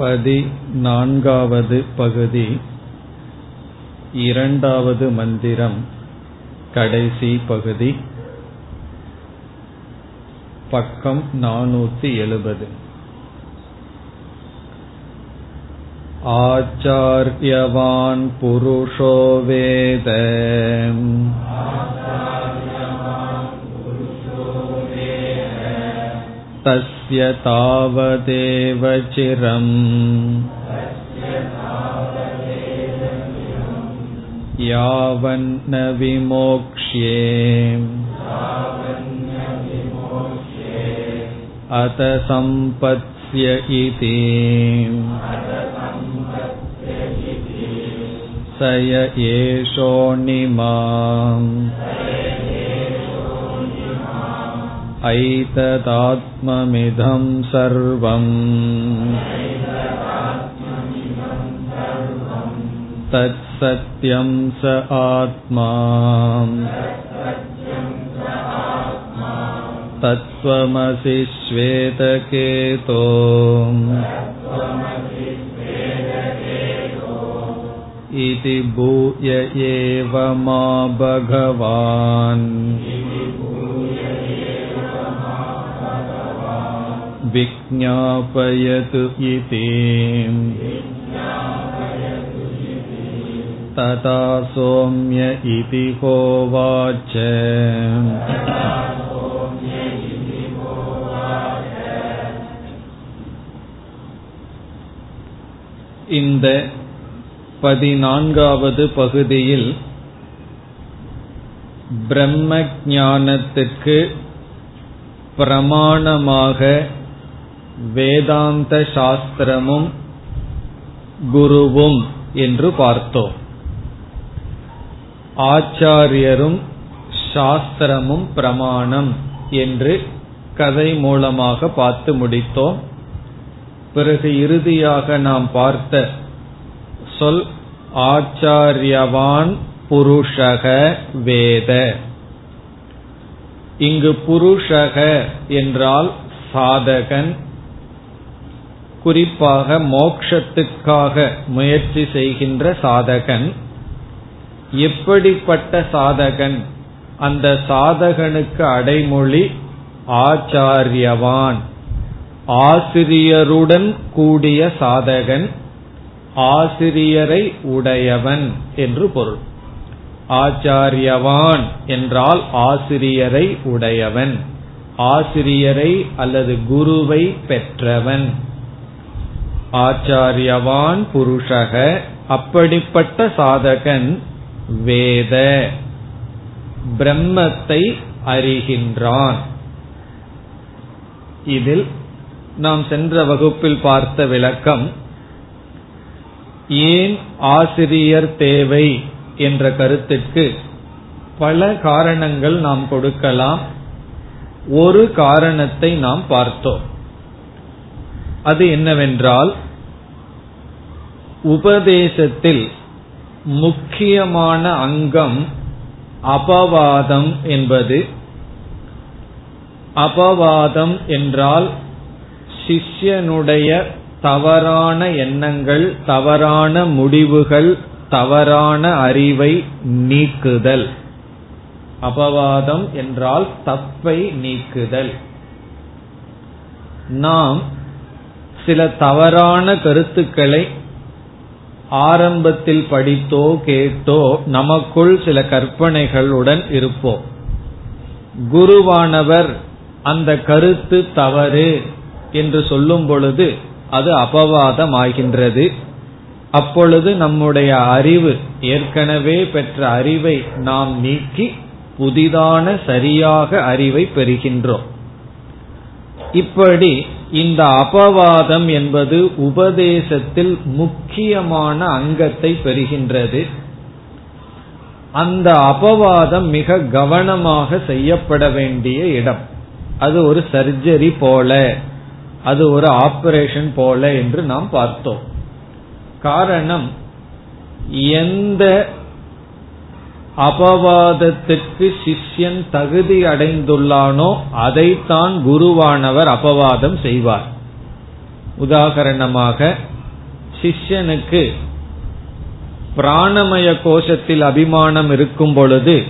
பதினான்காவது பகுதி இரண்டாவது மந்திரம் கடைசி பகுதி பக்கம் நானூத்தி எழுபது आचार्यवान् पुरुषो वेद तस्य तावदेव चिरम् यावन्न विमोक्ष्ये अत सम्पत्स्य इति स य एषोऽणिमाम् ऐतदात्ममिदं सर्वम् तत्सत्यं स आत्मा तत्त्वमसि श्वेतकेतो इति भूय एव मा भगवान् विज्ञापयतु इति तथा सौम्य इति होवाच இந்த பதினான்காவது பகுதியில் பிரம்ம ஞானத்துக்கு பிரமாணமாக வேதாந்த சாஸ்திரமும் குருவும் என்று பார்த்தோம். ஆச்சாரியரும் சாஸ்திரமும் பிரமாணம் என்று கதை மூலமாக பார்த்து முடித்தோம். பிறகு இறுதியாக நாம் பார்த்த சொல் ஆச்சாரியவான் புருஷக வேத இங்கு புருஷக என்றால் சாதகன் குறிப்பாக மோக்ஷத்துக்காக முயற்சி செய்கின்ற சாதகன் எப்படிப்பட்ட சாதகன்? அந்த சாதகனுக்கு அடைமொழி ஆச்சாரியவான். ஆசிரியருடன் கூடிய சாதகன் ஆசிரியரை உடையவன் என்று பொருள். ஆச்சாரியவான் என்றால் ஆசிரியரை உடையவன் ஆசிரியரை அல்லது குருவை பெற்றவன். ஆச்சாரியவான் புருஷக அப்படிப்பட்ட சாதகன் வேத. பிரம்மத்தை அறிகின்றான். இதில் நாம் சென்ற வகுப்பில் பார்த்த விளக்கம் ஏன் ஆசிரியர் தேவை என்ற கருத்துக்கு பல காரணங்கள் நாம் கொடுக்கலாம். ஒரு காரணத்தை நாம் பார்த்தோம். அது என்னவென்றால் உபதேசத்தில் முக்கியமான அங்கம் அபவாதம் என்பது. அபவாதம் என்றால் சிஷ்யனுடைய தவறான எண்ணங்கள் தவறான முடிவுகள் தவறான அறிவை நீக்குதல். அபவாதம் என்றால் தப்பை நீக்குதல். நாம் சில தவறான கருத்துக்களை ஆரம்பத்தில் படித்தோ கேட்டோ நமக்குள் சில கற்பனைகளுடன் இருப்போம். குருவானவர் அந்த கருத்து தவறு என்று சொல்லும் பொழுது அது அபவாதம் ஆகின்றது அப்பொழுது நம்முடைய அறிவு ஏற்கனவே பெற்ற அறிவை நாம் நீக்கி புதிதான சரியாக அறிவை பெறுகின்றோம். இப்படி இந்த அபவாதம் என்பது உபதேசத்தில் முக்கியமான அங்கத்தை பெறுகின்றது. அந்த அபவாதம் மிக கவனமாக செய்யப்பட வேண்டிய இடம். அது ஒரு சர்ஜரி போல அது ஒரு ஆபரேஷன் போல என்று நாம் பார்த்தோம். காரணம் எந்த அபவாதத்துக்கு சிஷ்யன் தகுதி அடைந்துள்ளானோ அதைத்தான் குருவானவர் அபவாதம் செய்வார். உதாகரணமாக சிஷ்யனுக்கு பிராணமய கோஷத்தில் அபிமானம் இருக்கும் பொழுது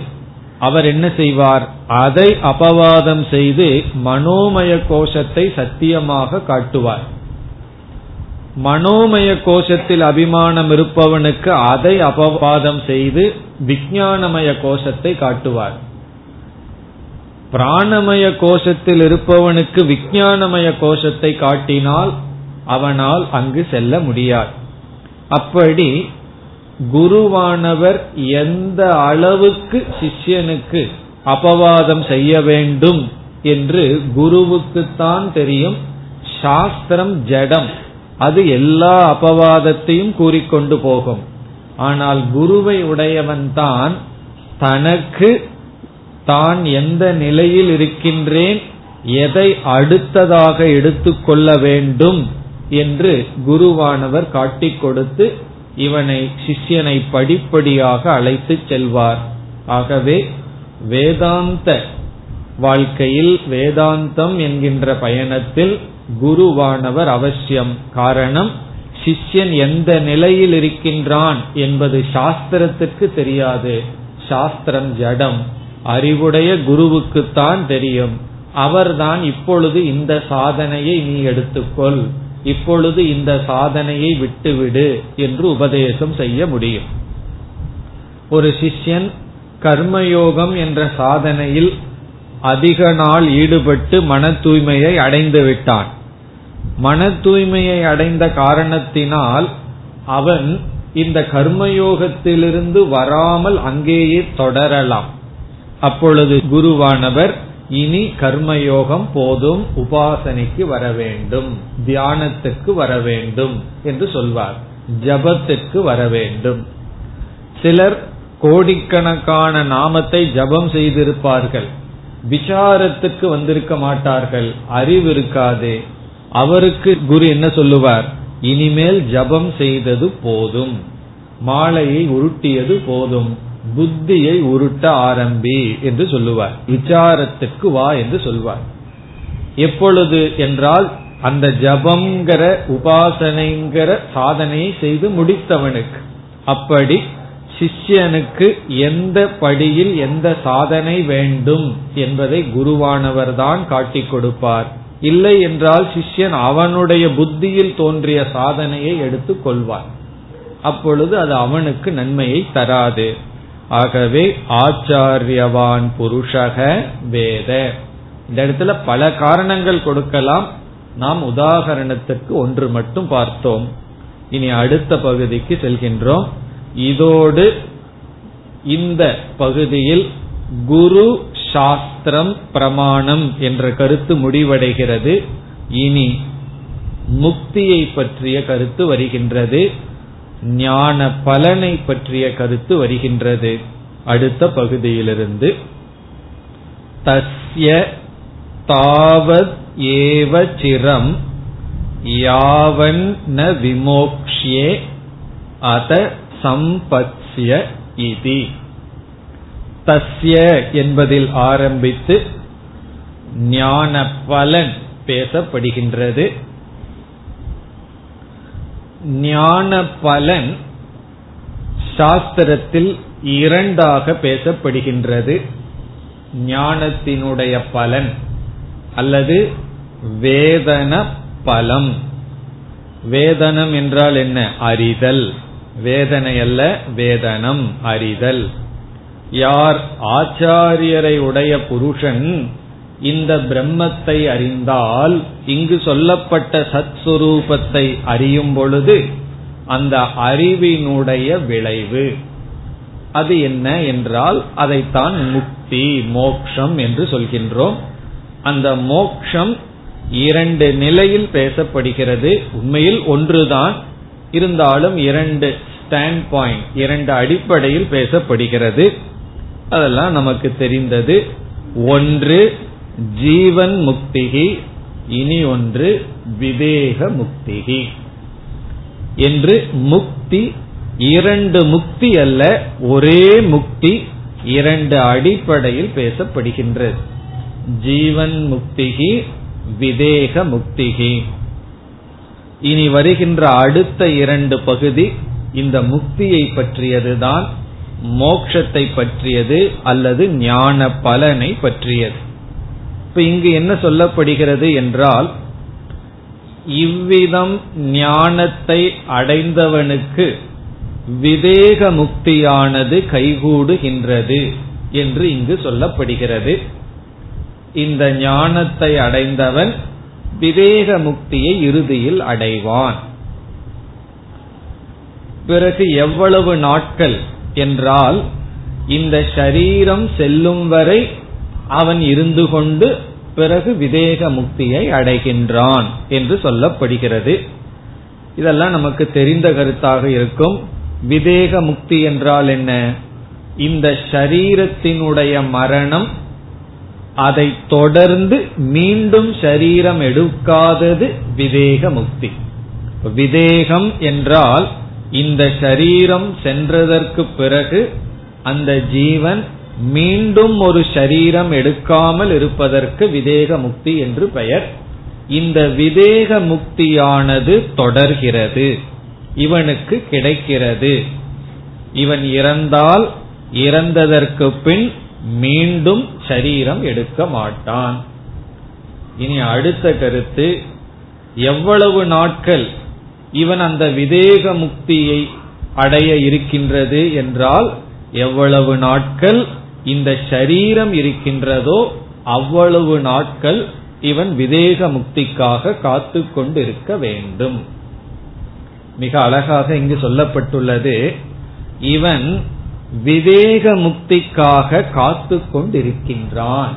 அவர் என்ன செய்வார்? அதை அபவாதம் செய்து மனோமய கோஷத்தை சத்தியமாக காட்டுவார். மனோமய கோஷத்தில் அபிமானம் இருப்பவனுக்கு அதை அபவாதம் செய்து விஜயானமய கோஷத்தை காட்டுவார். பிராணமய கோஷத்தில் இருப்பவனுக்கு விஜயானமய கோஷத்தை காட்டினால் அவனால் அங்கு செல்ல முடியாது. அப்படி குருவானவர் எந்த அளவுக்கு சிஷ்யனுக்கு அபவாதம் செய்ய வேண்டும் என்று குருவுக்குத்தான் தெரியும். சாஸ்திரம் ஜடம். அது எல்லா அபவாதத்தையும் கூறிக்கொண்டு போகும். ஆனால் குருவை உடையவன் தான் தனக்கு தான் எந்த நிலையில் இருக்கின்றேன் எதை அடுத்ததாக எடுத்துக்கொள்ள வேண்டும் என்று குருவானவர் காட்டிக் கொடுத்து இவனை சிஷ்யனை படிப்படியாக அழைத்து செல்வார். ஆகவே வேதாந்த வாழ்க்கையில் வேதாந்தம் என்கின்ற பயணத்தில் குருவானவர் அவசியம். காரணம் சிஷ்யன் எந்த நிலையில் இருக்கின்றான் என்பது சாஸ்திரத்துக்கு தெரியாது. சாஸ்திரம் ஜடம். அறிவுடைய குருவுக்குத்தான் தெரியும். அவர்தான் இப்பொழுது இந்த சாதனையை நீ எடுத்துக்கொள். இப்பொழுது இந்த சாதனையை விட்டுவிடு என்று உபதேசம் செய்ய முடியும். ஒரு சிஷ்யன் கர்மயோகம் என்ற சாதனையில் அதிக நாள் ஈடுபட்டு மன தூய்மையை அடைந்து விட்டான். மன தூய்மையை அடைந்த காரணத்தினால் அவன் இந்த கர்மயோகத்திலிருந்து வராமல் அங்கேயே தொடரலாம். அப்பொழுது குருவானவர் இனி கர்மயோகம் போதும் உபாசனைக்கு வர வேண்டும் தியானத்துக்கு வர வேண்டும் என்று சொல்வார். ஜபத்துக்கு வர வேண்டும். சிலர் கோடிக்கணக்கான நாமத்தை ஜபம் செய்திருப்பார்கள். விசாரத்துக்கு வந்திருக்க மாட்டார்கள். அறிவு இருக்காது. அவருக்கு குரு என்ன சொல்லுவார்? இனிமேல் ஜபம் செய்தது போதும். மாலையை உருட்டியது போதும். புத்தியை உருட்ட ஆரம்பி என்று சொல்லுவார். விசாரத்துக்கு வா என்று சொல்வார். எப்பொழுது என்றால் அந்த ஜபங்கிற உபாசனைங்கிற சாதனையை செய்து முடித்தவனுக்கு. அப்படி சிஷ்யனுக்கு எந்த படியில் எந்த சாதனை வேண்டும் என்பதை குருவானவர் தான் காட்டிக் கொடுப்பார். இல்லை என்றால் சிஷ்யன் அவனுடைய புத்தியில் தோன்றிய சாதனையை எடுத்துக் கொள்வார் அப்பொழுது அது அவனுக்கு நன்மையை தராது. ஆகவே ஆச்சாரியவான் புருஷக வேத. இந்த இடத்துல பல காரணங்கள் கொடுக்கலாம். நாம் உதாகரணத்துக்கு ஒன்று மட்டும் பார்த்தோம். இனி அடுத்த பகுதிக்கு செல்கின்றோம். இதோடு இந்த பகுதியில் குரு சாஸ்திரம் பிரமாணம் என்ற கருத்து முடிவடைகிறது. இனி முக்தியை பற்றிய கருத்து வருகின்றது. ஞான பலனை பற்றிய கருத்து வருகின்றது. அடுத்த பகுதியிலிருந்து. தஸ்ய தாவத் ஏவ சிரம் யாவன் ந விமோக்ஷே அத சம்பத்ய இதி. தஸ்ய என்பதில் ஆரம்பித்து ஞான பலன் பேசப்படுகின்றது. ஞான பலன் சாஸ்திரத்தில் இரண்டாக பேசப்படுகின்றது. ஞானத்தினுடைய பலன் அல்லது வேதன பலம். வேதனம் என்றால் என்ன? அறிதல். வேதனை அல்ல வேதனம் அறிதல். யார் ஆச்சாரியரை உடைய புருஷன் இந்த பிரம்மத்தை அறிந்தால் இங்கு சொல்லப்பட்ட சத் சுரூபத்தை அறியும் பொழுது அந்த அறிவினுடைய விளைவு. அது என்ன என்றால் அதைத்தான் முக்தி மோக்ஷம் என்று சொல்கின்றோம். அந்த மோக்ஷம் இரண்டு நிலையில் பேசப்படுகிறது. உண்மையில் ஒன்றுதான். இருந்தாலும் இரண்டு ஸ்டாண்ட் பாயிண்ட் இரண்டு அடிப்படையில் பேசப்படுகிறது. அதெல்லாம் நமக்கு தெரிந்தது. ஒன்று ஜீவன் முக்திகி இனி ஒன்று விவேக முக்திகி. என்று முக்தி இரண்டு முக்தி அல்ல ஒரே முக்தி இரண்டு அடிப்படையில் பேசப்படுகின்றது. ஜீவன் முக்திகி விதேக முக்திகி. இனி வருகின்ற அடுத்த இரண்டு பகுதி இந்த முக்தியை பற்றியதுதான். மோக்ஷத்தை பற்றியது அல்லது ஞான பலனை பற்றியது. இப்ப இங்கு என்ன சொல்லப்படுகிறது என்றால் இவ்விதம் ஞானத்தை அடைந்தவனுக்கு விவேக முக்தியானது கைகூடுகின்றது என்று இங்கு சொல்லப்படுகிறது. இந்த ஞானத்தை அடைந்தவன் விவேக முக்தியை இறுதியில் அடைவான். பிறகு எவ்வளவு நாட்கள் என்றால் இந்த ஷரீரம் செல்லும் வரை அவன் இருந்து கொண்டு பிறகு விதேக முக்தியை அடைகின்றான் என்று சொல்லப்படுகிறது. இதெல்லாம் நமக்கு தெரிந்த கருத்தாக இருக்கும். விதேக முக்தி என்றால் என்ன? இந்த ஷரீரத்தினுடைய மரணம் அதை தொடர்ந்து மீண்டும் சரீரம் எடுக்காதது விதேக முக்தி. விதேகம் என்றால் இந்த சரீரம் சென்றதற்கு பிறகு அந்த ஜீவன் மீண்டும் ஒரு சரீரம் எடுக்காமல் இருப்பதற்கு விதேக முக்தி என்று பெயர். இந்த விதேக முக்தியானது தொடர்கிறது. இவனுக்கு கிடைக்கிறது. இவன் இறந்தால் இறந்ததற்கு பின் மீண்டும் சரீரம் எடுக்க மாட்டான். இனி அடுத்த கருத்து எவ்வளவு நாட்கள் இவன் அந்த விதேக முக்தியை அடைய இருக்கின்றது என்றால் எவ்வளவு நாட்கள் இந்த சரீரம் இருக்கின்றதோ அவ்வளவு நாட்கள் இவன் விதேக முக்திக்காக காத்து கொண்டிருக்க வேண்டும். மிக அழகாக இங்கு சொல்லப்பட்டுள்ளது இவன் விதேக முக்திக்காக காத்து கொண்டிருக்கின்றான்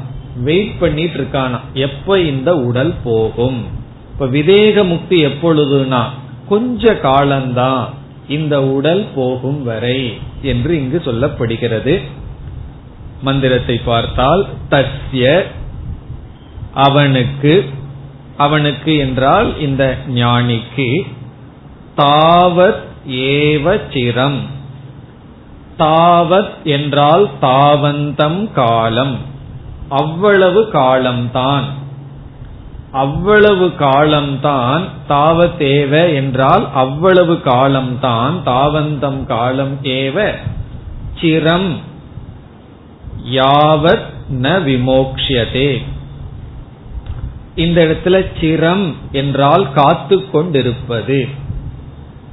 வெயிட் பண்ணிட்டு இருக்கானா எப்ப இந்த உடல் போகும்? இப்ப விதேக முக்தி எப்பொழுதுனா கொஞ்ச காலம்தான் இந்த உடல் போகும் வரை என்று இங்கு சொல்லப்படுகிறது. மந்திரத்தை பார்த்தால் தஸ்ய அவனுக்கு அவனுக்கு என்றால் இந்த ஞானிக்கு தாவத் ஏவ சிரம். தாவத் என்றால் தாவந்தம் காலம். அவ்வளவு காலம்தான். அவ்வளவு காலம்தான் தாவத்தேவ என்றால் அவ்வளவு காலம்தான் தாவந்தம் காலம் ஏவ. சிரம் யாவத் ந விமோக்ஷியதே. இந்த இடத்துல சிரம் என்றால் காத்து கொண்டிருப்பது.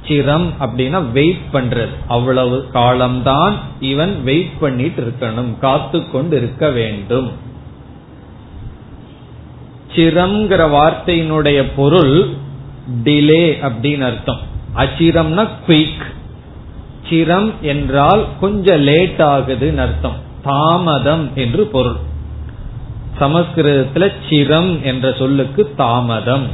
சிரம் அப்படின்னா வெயிட் பண்றது. அவ்வளவு காலம்தான் இவன் வெயிட் பண்ணிட்டு இருக்கணும். காத்து கொண்டு இருக்க வேண்டும். சிரம்ங்கிற வார்த்தையினுடைய பொருள் டிலே அப்படின்னு அர்த்தம். அச்சிரம்னா குயிக் சிரம் என்றால் கொஞ்சம் லேட் ஆகுதுன்னு அர்த்தம். தாமதம் என்று பொருள். சமஸ்கிருதத்துல சிரம் என்ற சொல்லுக்கு தாமதம்.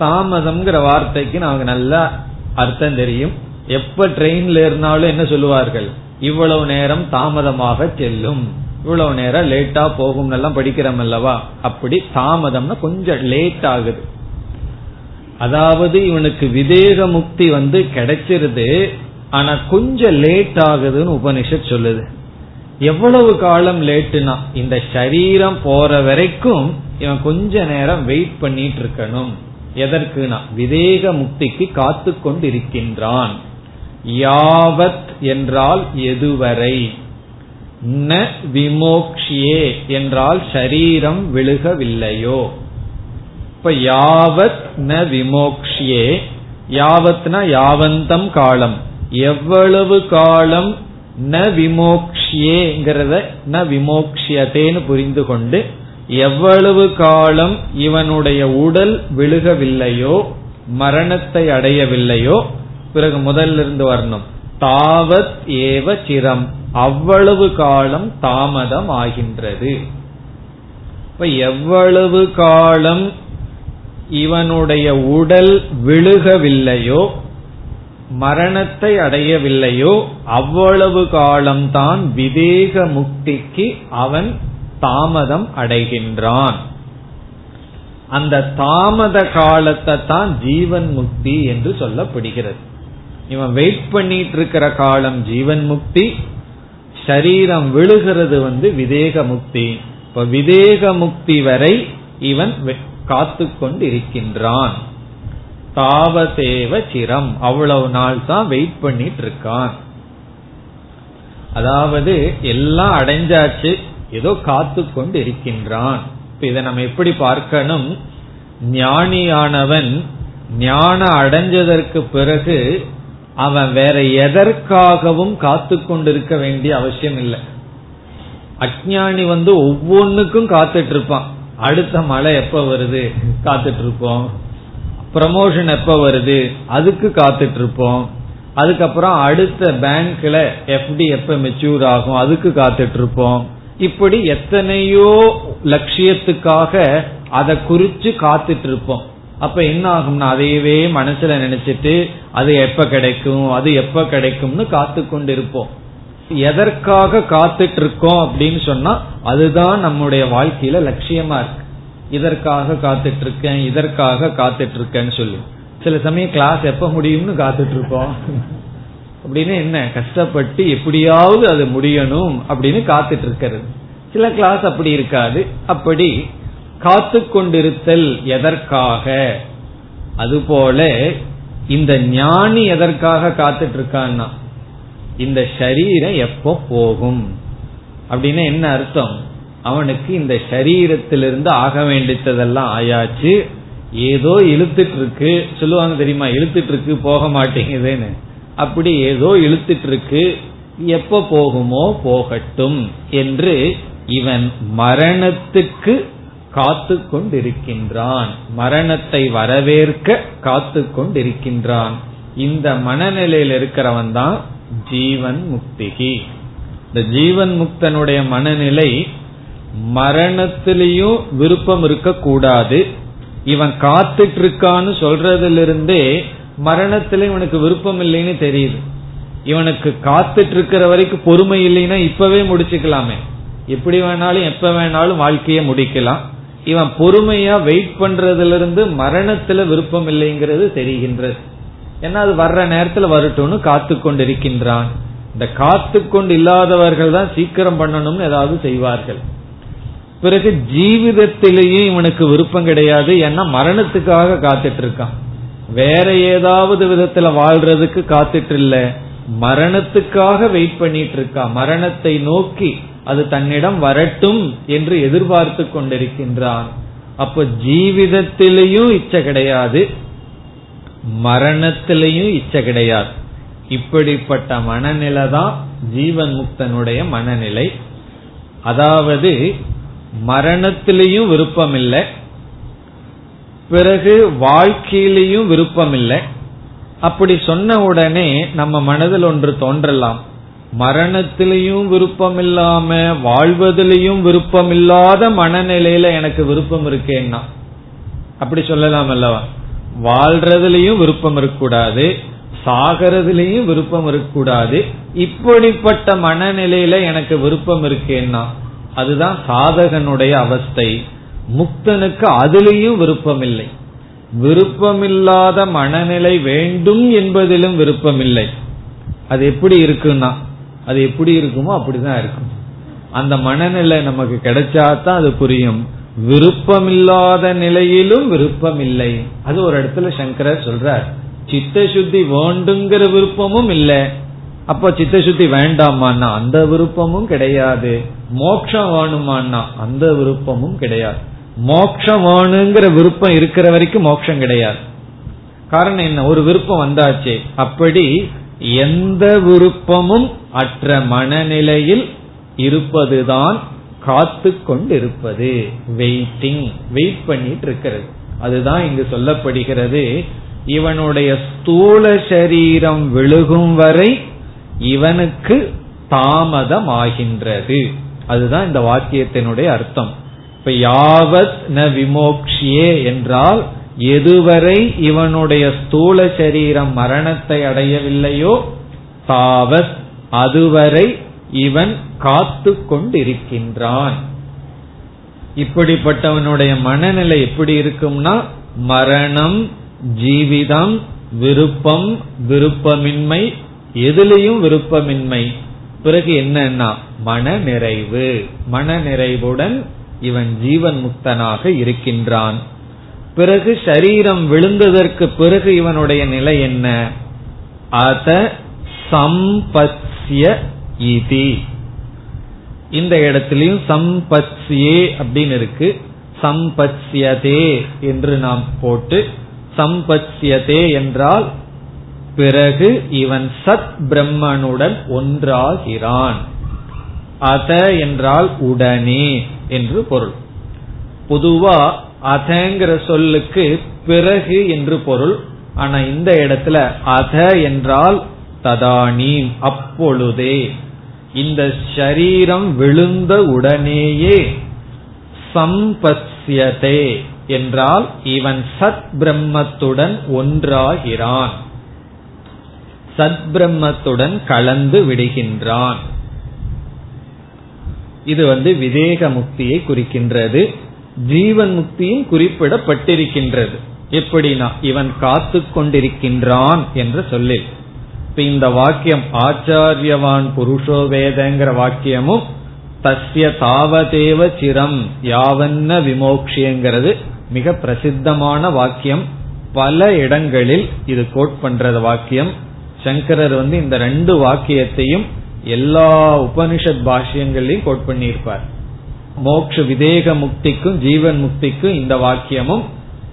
தாமதம்ங்கிற வார்த்தைக்கு நமக்கு நல்ல அர்த்தம் தெரியும். எப்ப ட்ரெயின்ல இருந்தாலும் என்ன சொல்லுவார்கள்? இவ்வளவு நேரம் தாமதமாக செல்லும். இவ்வளவு நேரம் லேட்டா போகும் எல்லாம் படிக்கிறோம் அல்லவா? அப்படி தாமதம்னா கொஞ்சம் லேட் ஆகுது. அதாவது இவனுக்கு விதேக முக்தி வந்து கிடைச்சிருது ஆனா கொஞ்சம் லேட் ஆகுதுன்னு உபனிஷத் சொல்லுது. எவ்வளவு காலம் லேட்டுனா இந்த சரீரம் போற வரைக்கும் இவன் கொஞ்ச நேரம் வெயிட் பண்ணிட்டு இருக்கணும். எதற்குனா? விதேக முக்திக்கு காத்து கொண்டிருக்கின்றான் யாவத் என்றால் எதுவரை? ந விமோக்ஷியே என்றால் ஷரீரம் விழுகவில்லையோ. இப்ப யாவத் ந விமோக்ஷியே யாவத்னா யாவந்தம் காலம். எவ்வளவு காலம் ந விமோக்ஷியேங்கிறத ந விமோக்ஷியத்தேன்னு புரிந்து கொண்டு எவ்வளவு காலம் இவனுடைய உடல் விழுகவில்லையோ மரணத்தை அடையவில்லையோ பிறகு முதல்ல இருந்து வரணும். தாவத் ஏவ சிரம். அவ்வளவு காலம் தாமதம் ஆகின்றது இப்ப எவ்வளவு காலம் இவனுடைய உடல் விழுகவில்லையோ மரணத்தை அடையவில்லையோ அவ்வளவு காலம்தான் விவேக முக்திக்கு அவன் தாமதம் அடைகின்றான். அந்த தாமத காலத்தை தான் ஜீவன் முக்தி என்று சொல்லப்படுகிறது. இவன் வெயிட் பண்ணிட்டு இருக்கிற காலம் ஜீவன் முக்தி சரீரம் விழுகிறது வந்து விதேக முக்தி. இப்ப விதேக முக்தி வரை இவன் காத்து கொண்டிருக்கின்றான் தாவதேவ சிரம். அவ்வளவு நாள் தான் வெயிட் பண்ணிட்டு இருக்கான் அதாவது எல்லாம் அடைஞ்சாச்சு ஏதோ காத்து கொண்டு இருக்கின்றான் இதை நம்ம எப்படி பார்க்கணும்? ஞானியானவன் ஞானம் அடைஞ்சதற்கு பிறகு அவன் வேற எதற்காகவும் காத்து கொண்டிருக்க வேண்டிய அவசியம் இல்லை. அஜானி வந்து ஒவ்வொன்னுக்கும் காத்துட்டு இருப்பான் அடுத்த மழை எப்ப வருது? காத்துட்டு இருப்போம் ப்ரமோஷன் எப்ப வருது? அதுக்கு காத்துட்டு இருப்போம் அதுக்கப்புறம் அடுத்த பேங்க்ல எஃப்டி எப்ப மெச்சூர் ஆகும்? அதுக்கு காத்துட்டு இருப்போம் இப்படி எத்தனையோ லட்சியத்துக்காக அதை குறிச்சு காத்துட்டு இருப்போம் அப்ப என்ன ஆகும்னா அதையவே மனசுல நினைச்சிட்டு அது எப்ப கிடைக்கும் அது எப்ப கிடைக்கும்னு காத்து கொண்டு இருப்போம் எதற்காக காத்துட்டு இருக்கோம் அப்படின்னு சொன்னா அதுதான் நம்முடைய வாழ்க்கையில லட்சியமா இருக்கு. இதற்காக காத்துட்டு இருக்கேன் இதற்காக காத்துட்டு இருக்கேன்னு சொல்லி. சில சமயம் கிளாஸ் எப்ப முடியும்னு காத்துட்டு இருப்போம் அப்படின்னு என்ன? கஷ்டப்பட்டு எப்படியாவது அது முடியணும் அப்படின்னு காத்துட்டு இருக்கிறது சில கிளாஸ் அப்படி இருக்காது. அப்படி காத்து கொண்டிருத்தல் எதற்காக? அதுபோல இந்த ஞானி எதற்காக காத்துட்டு இருக்கான்னா இந்த சரீரம் எப்போ போகும்? அப்படின்னு என்ன அர்த்தம்? அவனுக்கு இந்த சரீரத்திலிருந்து ஆக வேண்டியதெல்லாம் ஆயாச்சு. ஏதோ இழுத்துட்டு இருக்கு சொல்லுவாங்க தெரியுமா? இழுத்துட்டு இருக்கு போக மாட்டேங்குதுன்னு. அப்படி ஏதோ இழுத்துட்டு இருக்கு எப்ப போகுமோ போகட்டும் என்று இவன் மரணத்துக்கு காத்து கொண்டிருக்கின்றான் மரணத்தை வரவேற்க காத்து கொண்டிருக்கின்றான் இந்த மனநிலையில் இருக்கிறவன் தான் ஜீவன் முக்திகி. இந்த ஜீவன் முக்தனுடைய மனநிலை மரணத்திலையும் விருப்பம் இருக்கக்கூடாது. இவன் காத்துட்டு இருக்கான்னு சொல்றதிலிருந்தே மரணத்துல இவனுக்கு விருப்பம் இல்லைன்னு தெரியுது. இவனுக்கு காத்துட்டு இருக்கிற வரைக்கும் பொறுமை இல்லைன்னா இப்பவே முடிச்சுக்கலாமே. எப்படி வேணாலும் எப்ப வேணாலும் வாழ்க்கையை முடிக்கலாம். இவன் பொறுமையா வெயிட் பண்றதுல இருந்து மரணத்துல விருப்பம் இல்லைங்கிறது தெரிகின்றது. ஏன்னா அது வர்ற நேரத்துல வரட்டும்னு காத்து கொண்டிருக்கின்றான் இந்த காத்து கொண்டு இல்லாதவர்கள் தான் சீக்கிரம் பண்ணணும்னு ஏதாவது செய்வார்கள். பிறகு ஜீவிதத்திலேயே இவனுக்கு விருப்பம் கிடையாது. ஏன்னா மரணத்துக்காக காத்துட்டு இருக்கான் வேற ஏதாவது விதத்துல வாழ்றதுக்கு காத்துட்டு இல்ல. மரணத்துக்காக வெயிட் பண்ணிட்டு இருக்கான் மரணத்தை நோக்கி அது தன்னிடம் வரட்டும் என்று எதிர்பார்த்து கொண்டிருக்கின்றான். அப்ப ஜீவிதத்திலையும் இச்சை கிடையாது மரணத்திலையும் இச்சை கிடையாது. இப்படிப்பட்ட மனநிலை தான் ஜீவன் முக்தனுடைய மனநிலை. அதாவது மரணத்திலையும் விருப்பம் இல்லை பிறகு வாழ்க்கையிலையும் விருப்பம் இல்லை அப்படி சொன்ன உடனே நம்ம மனதில் ஒன்று தோன்றலாம். மரணத்திலையும் விருப்பம் இல்லாம வாழ்வதிலையும் விருப்பம் இல்லாத மனநிலையில எனக்கு விருப்பம் இருக்கேன்னா? அப்படி சொல்லலாம் அல்லவா? வாழ்றதுலயும் விருப்பம் இருக்கக்கூடாது சாகிறதுலயும் விருப்பம் இருக்கக்கூடாது. இப்படிப்பட்ட மனநிலையில எனக்கு விருப்பம் இருக்கேன்னா அதுதான் சாதகனுடைய அவஸ்தை. முக்தனுக்கு அதுலேயும் விருப்பம் இல்லை விருப்பமில்லாத மனநிலை வேண்டும் என்பதிலும் விருப்பம் இல்லை அது எப்படி இருக்குன்னா அது எப்படி இருக்குமோ அப்படிதான் இருக்கும். அந்த மனநிலை நமக்கு கிடைச்சாதான் அது புரியும். விருப்பமில்லாத நிலையிலும் விருப்பம் இல்லை அது ஒரு இடத்துல சங்கரர் சொல்றார். சித்த சுத்தி வேண்டுங்கிற விருப்பமும் இல்லை. அப்ப சித்த சுத்தி வேண்டாமான்னா அந்த விருப்பமும் கிடையாது. மோட்சம் வேணுமான்னா அந்த விருப்பமும் கிடையாது. மோட்சம் வேணுங்கிற விருப்பம் இருக்கிற வரைக்கும் மோட்சம் கிடையாது. காரணம் என்ன? ஒரு விருப்பம் வந்தாச்சு. அப்படி எந்த விருப்பமும் அற்ற மனநிலையில் இருப்பதுதான் காத்து கொண்டிருப்பது வெயிட்டிங் வெயிட் பண்ணிட்டு இருக்கிறது அதுதான் இங்கு சொல்லப்படுகிறது. இவனுடைய ஸ்தூல சரீரம் விழுகும் வரை இவனுக்கு தாமதமாகின்றது. அதுதான் இந்த வாக்கியத்தினுடைய அர்த்தம். இப்ப யாவத் ந விமோக்ஷியே என்றால் எதுவரை இவனுடைய ஸ்தூல சரீரம் மரணத்தை அடையவில்லையோ தாவஸ் அதுவரை இவன் காத்து கொண்டிருக்கின்றான். இப்படிப்பட்டவனுடைய மனநிலை எப்படி இருக்கும்னா மரணம் ஜீவிதம் விருப்பம் விருப்பமின்மை எதுலேயும் விருப்பமின்மை. பிறகு என்னன்னா மன நிறைவு மன நிறைவுடன் இவன் ஜீவன் முக்தனாக இருக்கின்றான். பிறகு சரீரம் விழுந்ததற்கு பிறகு இவனுடைய நிலை என்ன? அத சம்பத்ய இதி. இந்த இடத்திலையும் சம்பத்யே அப்படின்னு இருக்கு. சம்பத்யதே என்று நாம் போட்டு சம்பத்யதே என்றால் பிறகு இவன் சத் பிரம்மனுடன் ஒன்றாகிறான். அத என்றால் உடனே என்று பொருள். பொதுவா அதங்கிற சொல்லுக்கு பிறகு என்று பொருள். ஆனா இந்த இடத்துல அத என்றால் ததானி அப்பொழுதே. இந்த ஷரீரம் விழுந்த உடனேயே சம்பத்யதே என்றால் இவன் சத் பிரம்மத்துடன் ஒன்றாகிறான். சத் பிரம்மத்துடன் கலந்து விடுகின்றான். இது வந்து விவேக முக்தியை குறிக்கின்றது. ஜீவன் முக்தியும் குறிப்பிடப்பட்டிருக்கின்றது. எப்படினா இவன் காத்து கொண்டிருக்கின்றான் என்று சொல்லில். இப்ப இந்த வாக்கியம் ஆச்சாரியவான் புருஷோ வேதங்கிற வாக்கியமும் தஸ்ய தாவதேவ சிரம் யாவன்ன விமோக்ஷியங்கிறது மிக பிரசித்தமான வாக்கியம். பல இடங்களில் இது கோட் பண்றது வாக்கியம். சங்கரர் வந்து இந்த ரெண்டு வாக்கியத்தையும் எல்லா உபனிஷத் பாஷ்யங்களையும் கோட் பண்ணியிருப்பார். மோக்ஷ விதேக முக்திக்கும் ஜீவன் முக்திக்கும் இந்த வாக்கியமும்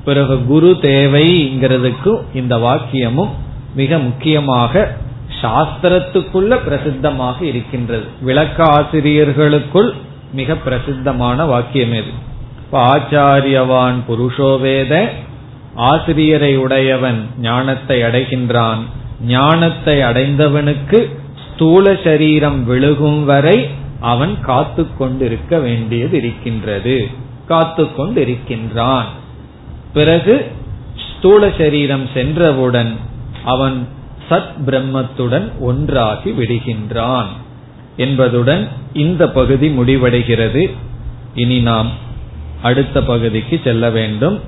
பிறகு குரு தேவைங்கிறதுக்கும் இந்த வாக்கியமும் மிக முக்கியமாக சாஸ்திரத்துக்குள்ள பிரசித்தமாக இருக்கின்றது. விளக்க ஆசிரியர்களுக்குள் மிக பிரசித்தமான வாக்கியம் இது. ஆச்சாரியவான் புருஷோவேத ஆசிரியரை உடையவன் ஞானத்தை அடைகின்றான். ஞானத்தை அடைந்தவனுக்கு ஸ்தூல சரீரம் விழுகும் வரை அவன் காத்து கொண்டிருக்க வேண்டியது இருக்கின்றது காத்து கொண்டிருக்கின்றான் பிறகு ஸ்தூல சரீரம் சென்றவுடன் அவன் சத் பிரம்மத்துடன் ஒன்றாகி விடுகின்றான் என்பதுடன் இந்த பகுதி முடிவடைகிறது. இனி நாம் அடுத்த பகுதிக்கு செல்ல வேண்டும்.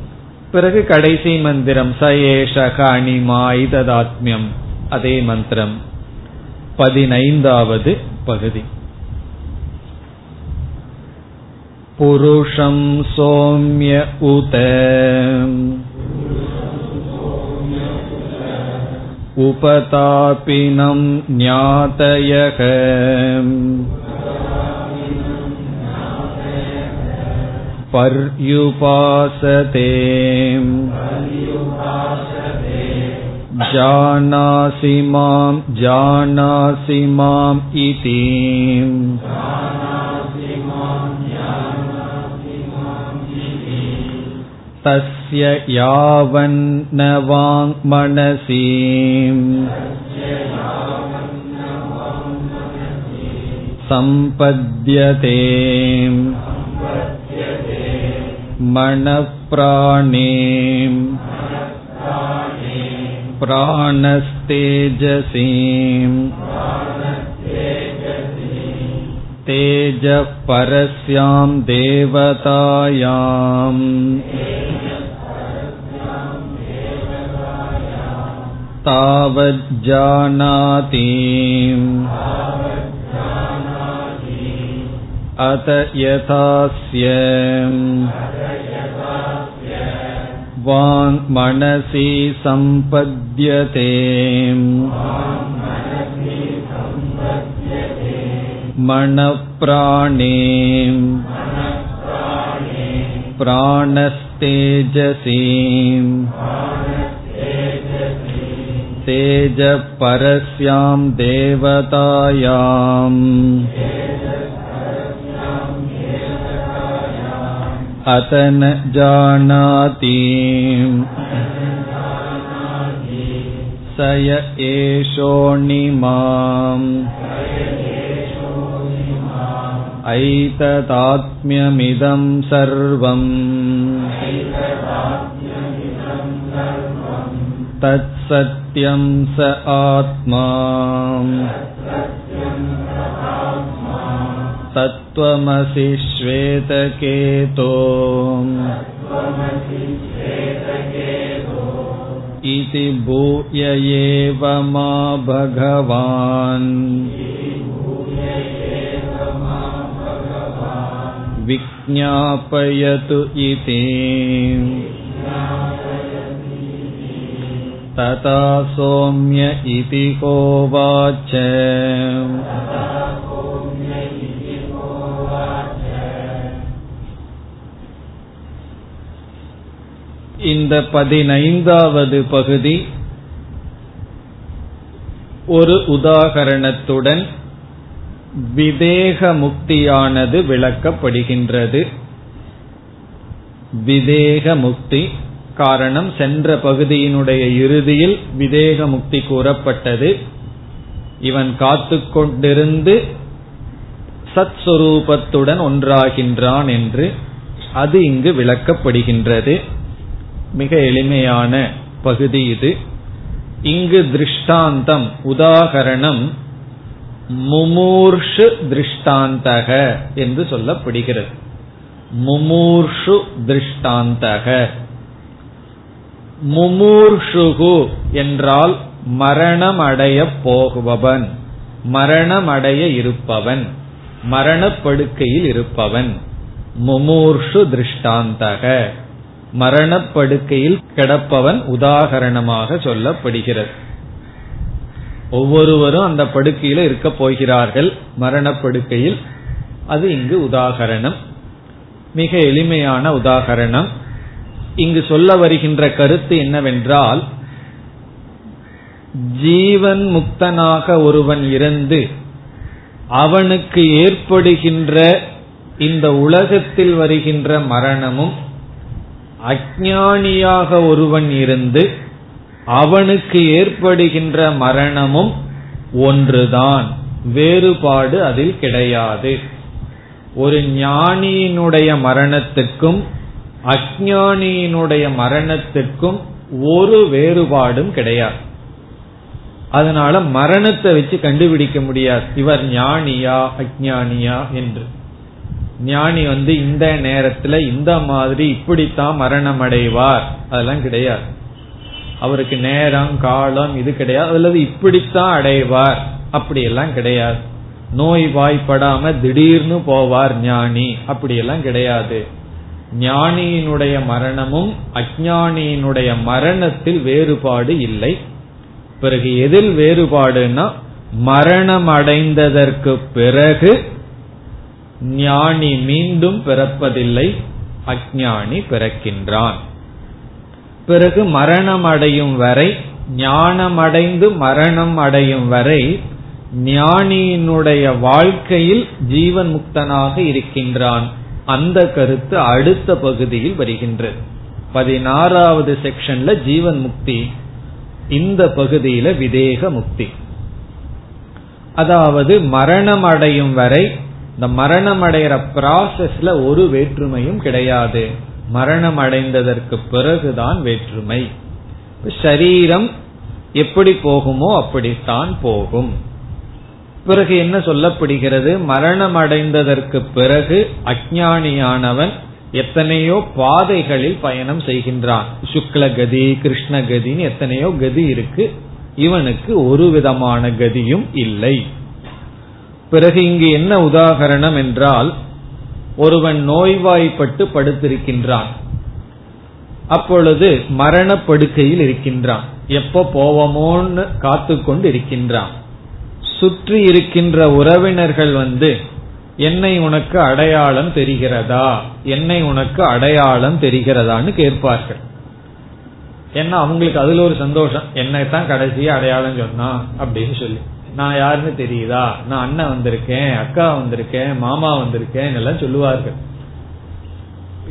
பிறகு கடைசி மந்திரம் ச ஏஷக அணிமா இததாத்மியம் அதே மந்திரம். பதினைந்தாவது பகுதி. पुरुषं सोम्य उत उपतापिनं ज्ञातयः पर्युपासते जानासि मां जानासि माम् इति तस्य यावन्न वाङ्मनसि सम्पद्यते मनःप्राणे प्राणस्तेजसी तेजः परस्यां देवतायाम् तावज्जानाति अत यथास्य वाङ्मनसि सम्पद्यते मनःप्राणे प्राणस्तेजसी तेजपरस्यां देवतायाम् अत न जानाति स य एषोऽणिमाम् ऐतदात्म्यमिदं सर्वम् तत्सत्यं स आत्मा तत्त्वमसि श्वेतकेतो इति भूय एव मा भगवान् विज्ञापयतु इति तथा सौम्य इति होवाच இந்த பதினைந்தாவது பகுதி ஒரு உதாகரணத்துடன் விதேக முக்தியானது விளக்கப்படுகின்றது. விதேக முக்தி காரணம் சென்ற பகுதியினுடைய இறுதியில் விதேக முக்தி கூறப்பட்டது. இவன் காத்து கொண்டிருந்து சத்வரூபத்துடன் ஒன்றாகின்றான் என்று அது இங்கு விளக்கப்படுகின்றது. மிக எளிமையான பகுதி இது. இங்கு திருஷ்டாந்தம் உதாகரணம் முமூர்ஷு திருஷ்டாந்தக என்று சொல்லப்படுகிறது. முமூர்ஷு திருஷ்டாந்தக. முமூர்ஷுகு என்றால் மரணமடைய போகுபவன் மரணமடைய இருப்பவன் மரணப்படுக்கையில் இருப்பவன். முமூர்ஷு திருஷ்டாந்தக. மரணப்படுக்கையில் கிடப்பவன் உதாகரணமாக சொல்லப்படுகிறது. ஒவ்வொருவரும் அந்த படுக்கையில இருக்க போகிறார்கள் மரணப்படுக்கையில். அது இங்கு உதாகரணம். மிக எளிமையான உதாகரணம். இங்கு சொல்ல வருகின்ற கருத்து என்னவென்றால் ஜீவன் முக்தனாக ஒருவன் இருந்து அவனுக்கு ஏற்படுகின்ற இந்த உலகத்தில் வருகின்ற மரணமும் அஜானியாக ஒருவன் இருந்து அவனுக்கு ஏற்படுகின்ற மரணமும் ஒன்றுதான். வேறுபாடு அதில் கிடையாது. ஒரு ஞானியினுடைய மரணத்துக்கும் அஜானியினுடைய மரணத்துக்கும் ஒரு வேறுபாடும் கிடையாது. அதனால மரணத்தை வச்சு கண்டுபிடிக்க முடியாது. இவர் ஞானியா அஜானியா என்று. ஞானி வந்து இந்த நேரத்துல இந்த மாதிரி இப்படித்தான் மரணம் அடைவார் அதெல்லாம் கிடையாது. அவருக்கு நேரம் காலம் இது கிடையாது. அல்லது இப்படித்தான் அடைவார். அப்படி எல்லாம் கிடையாது. நோய் வாய்ப்படாம திடீர்னு போவார் ஞானி. அப்படியெல்லாம் கிடையாது. ஞானியினுடைய மரணமும் அஜானியினுடைய மரணத்தில் வேறுபாடு இல்லை. பிறகு எதில் வேறுபாடுனா மரணம் அடைந்ததற்கு பிறகு ஞானி மீண்டும் பிறப்பதில்லை. அஜானி பிறக்கின்றான். பிறகு மரணம் அடையும் வரை ஞானமடைந்து மரணம் அடையும் வரை ஞானியினுடைய வாழ்க்கையில் ஜீவன் முக்தனாக இருக்கின்றான். அந்த கருத்து அடுத்த பகுதியில் வருகின்றது பதினாறாவது செக்ஷன்ல ஜீவன் முக்தி இந்த பகுதியில விதேக முக்தி. அதாவது மரணம் அடையும் வரை இந்த மரணம் அடைகிற ப்ராசஸ்ல ஒரு வேற்றுமையும் கிடையாது. மரணம் அடைந்ததற்கு பிறகுதான் வேற்றுமை. சரீரம் எப்படி போகுமோ அப்படித்தான் போகும். பிறகு என்ன சொல்லப்படுகிறது? மரணம் அடைந்ததற்கு பிறகு அஜானியானவன் எத்தனையோ பாதைகளில் பயணம் செய்கின்றான். சுக்ல கதி கிருஷ்ண கதின்னு எத்தனையோ கதி இருக்கு. இவனுக்கு ஒரு விதமான கதியும் இல்லை. பிறகு இங்கு என்ன உதாகரணம் என்றால் ஒருவன் நோய்வாய்ப்பட்டு படுத்திருக்கின்றான். அப்பொழுது மரணப்படுக்கையில் இருக்கின்றான். எப்ப போவோமோன்னு காத்து கொண்டு இருக்கின்றான் சுற்றி இருக்கின்ற உறவினர்கள் வந்து என்னை உனக்கு அடையாளம் தெரிகிறதா? என்னை உனக்கு அடையாளம் தெரிகிறதான்னு கேட்பார்கள். ஏன்னா அவங்களுக்கு அதுல ஒரு சந்தோஷம். என்னைத்தான் கடைசியா அடையாளம் சொன்னா அப்படின்னு சொல்லி. நான் யாருன்னு தெரியுதா? நான் அண்ணன் வந்திருக்கேன் அக்கா வந்திருக்கேன் மாமா வந்திருக்கேன் எல்லாம் சொல்லுவார்கள்.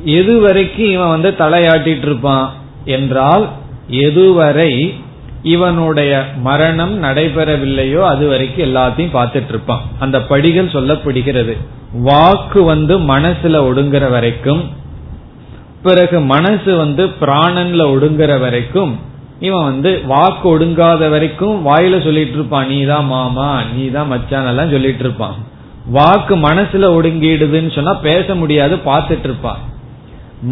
எது வரைக்கும் இவன் வந்து தலையாட்டிட்டு இருப்பான் என்றால் எதுவரை இவனுடைய மரணம் நடைபெறவில்லையோ அது வரைக்கும் எல்லாத்தையும் பார்த்துட்டு இருப்பான். அந்த படிகள் சொல்லப்படுகிறது. வாக்கு வந்து மனசுல ஒடுங்குற வரைக்கும் பிறகு மனசு வந்து பிராணன்ல ஒடுங்குற வரைக்கும் இவன் வந்து வாக்கு ஒடுங்காத வரைக்கும் வாயில சொல்லிட்டு இருப்பான் நீ தான் மாமா நீ தான் மச்சான் எல்லாம் சொல்லிட்டு இருப்பான். வாக்கு மனசுல ஒடுங்கிடுதுன்னு சொன்னா பேச முடியாது பார்த்துட்டு இருப்பான்.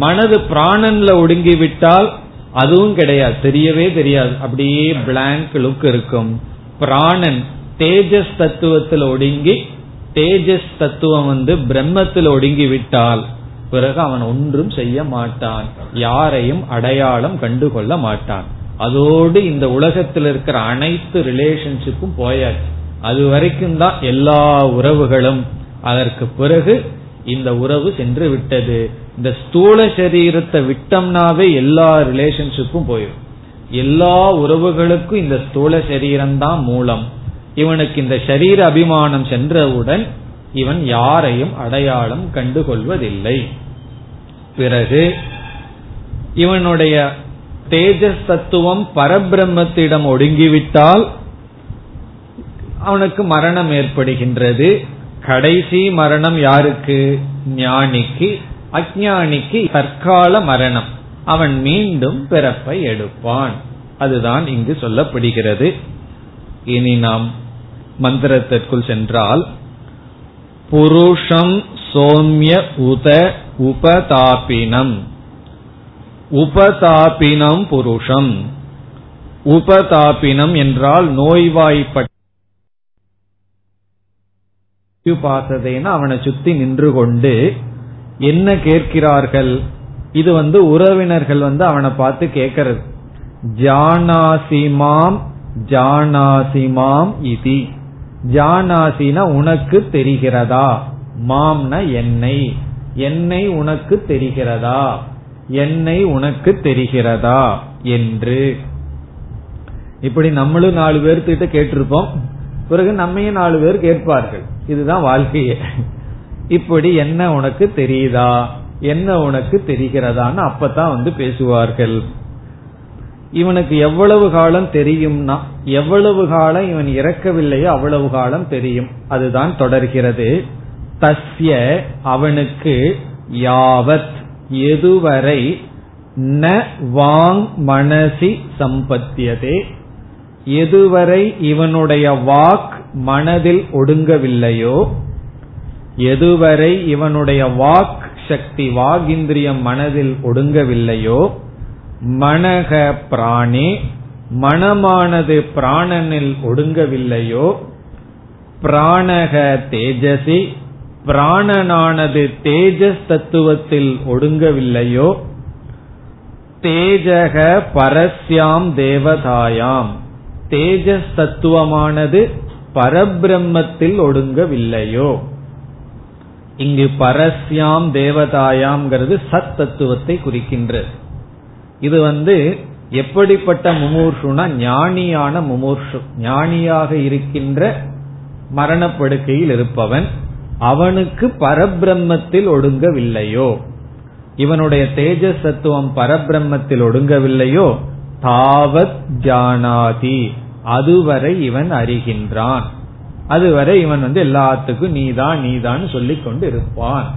மனது பிராணன்ல ஒடுங்கி விட்டால் அதுவும் கிடையாது தெரியவே தெரியாது. அப்படியே பிளாங்க் லுக் இருக்கும். பிராணன் தேஜஸ் தத்துவத்தில் ஒடுங்கி தேஜஸ் தத்துவம் வந்து பிரம்மத்தில் ஒடுங்கி விட்டால் பிறகு அவன் ஒன்றும் செய்ய மாட்டான் யாரையும் அடையாளம் கண்டுகொள்ள மாட்டான். அதோடு இந்த உலகத்தில் இருக்கிற அனைத்து ரிலேஷன்ஷிப்பும் போயாச்சு. அது வரைக்கும் தான் எல்லா உறவுகளும் அதற்கு பிறகு இந்த உறவு சென்று விட்டது. இந்த ஸ்தூல சரீரத்தை விட்டோம்னாவே எல்லா ரிலேஷன்ஷிப்பும் போயிடும். எல்லா உறவுகளுக்கும் இந்த ஸ்தூல சரீரம் தான் மூலம். இவனுக்கு இந்த சரீர அபிமானம் சென்றவுடன் இவன் யாரையும் அடையாளம் கண்டுகொள்வதில்லை. பிறகு இவனுடைய தேஜஸ் தத்துவம் பரபிரம்மத்திடம் ஒடுங்கிவிட்டால் அவனுக்கு மரணம் ஏற்படுகின்றது. கடைசி மரணம் யாருக்கு? ஞானிக்கு. அஜானிக்கு தற்கால மரணம். அவன் மீண்டும் பிறப்பை எடுப்பான். அதுதான் இங்கு சொல்லப்படுகிறது. இனி நாம் மந்திரத்திற்குள் சென்றால் புருஷம் சோம்ய உத உபதாபினம். உபதாபினம் புருஷம். உபதாபினம் என்றால் நோய்வாய்ப்பட்ட பார்த்ததேனா அவனை சுத்தி நின்று கொண்டு என்ன கேட்கிறார்கள்? இது வந்து உறவினர்கள் வந்து அவனை பார்த்து கேட்கறது ஜானாசிமாம் ஜானாசிமாம் இதி. ஜானாசினா உனக்கு தெரிகிறதா? மாம்ன என்னை. என்னை உனக்கு தெரிகிறதா? என்னை உனக்கு தெரிகிறதா? என்று. இப்படி நம்மளும் நாலு பேர்த்திட்ட கேட்டிருப்போம். பிறகு நம்மையும் நாலு பேர் கேட்பார்கள். இதுதான் வாழ்க்கையே. இப்படி என்ன உனக்கு தெரியுதா? என்ன உனக்கு தெரிகிறதான்னு அப்பதான் வந்து பேசுவார்கள். இவனுக்கு எவ்வளவு காலம் தெரியும்னா எவ்வளவு காலம் இவன் இறக்கவில்லையோ அவ்வளவு காலம் தெரியும். அதுதான் தொடர்கிறது. தஸ்ய அவனுக்கு யாவத் எதுவரை ந வாங் மனசி சம்பத்தியதே. எதுவரை இவனுடைய வாக் மனதில் ஒடுங்கவில்லையோ எதுவரை இவனுடைய வாக் சக்தி வாகிந்திரியம் மனதில் ஒடுங்கவில்லையோ மனக பிராணே மனமானது பிராணனில் ஒடுங்கவில்லையோ பிராணக தேஜசி பிராணனானது தேஜஸ் தத்துவத்தில் ஒடுங்கவில்லையோ? தேஜக பரஸ்யாம் தேவதாயாம். தேஜஸ் தத்துவமானது பரபிரம்மத்தில் ஒடுங்கவில்லையோ? இங்கு பரஸ்யாம் தேவதாயாம்ங்கிறது சத் தத்துவத்தை குறிக்கின்றது. இது வந்து எப்படிப்பட்ட முமூர்ஷுனா ஞானியான முமூர்ஷு ஞானியாக இருக்கின்ற மரணப்படுக்கையில் இருப்பவன் அவனுக்கு பரபிரம்மத்தில் ஒடுங்கவில்லையோ? இவனுடைய தேஜஸ் தத்துவம் பரபிரம்மத்தில் ஒடுங்கவில்லையோ? தாவத் ஜானாதி. அதுவரை இவன் அறிகின்றான். அதுவரை இவன் வந்து எல்லாத்துக்கும் நீதான் நீதான் சொல்லிக் கொண்டு இருப்பான்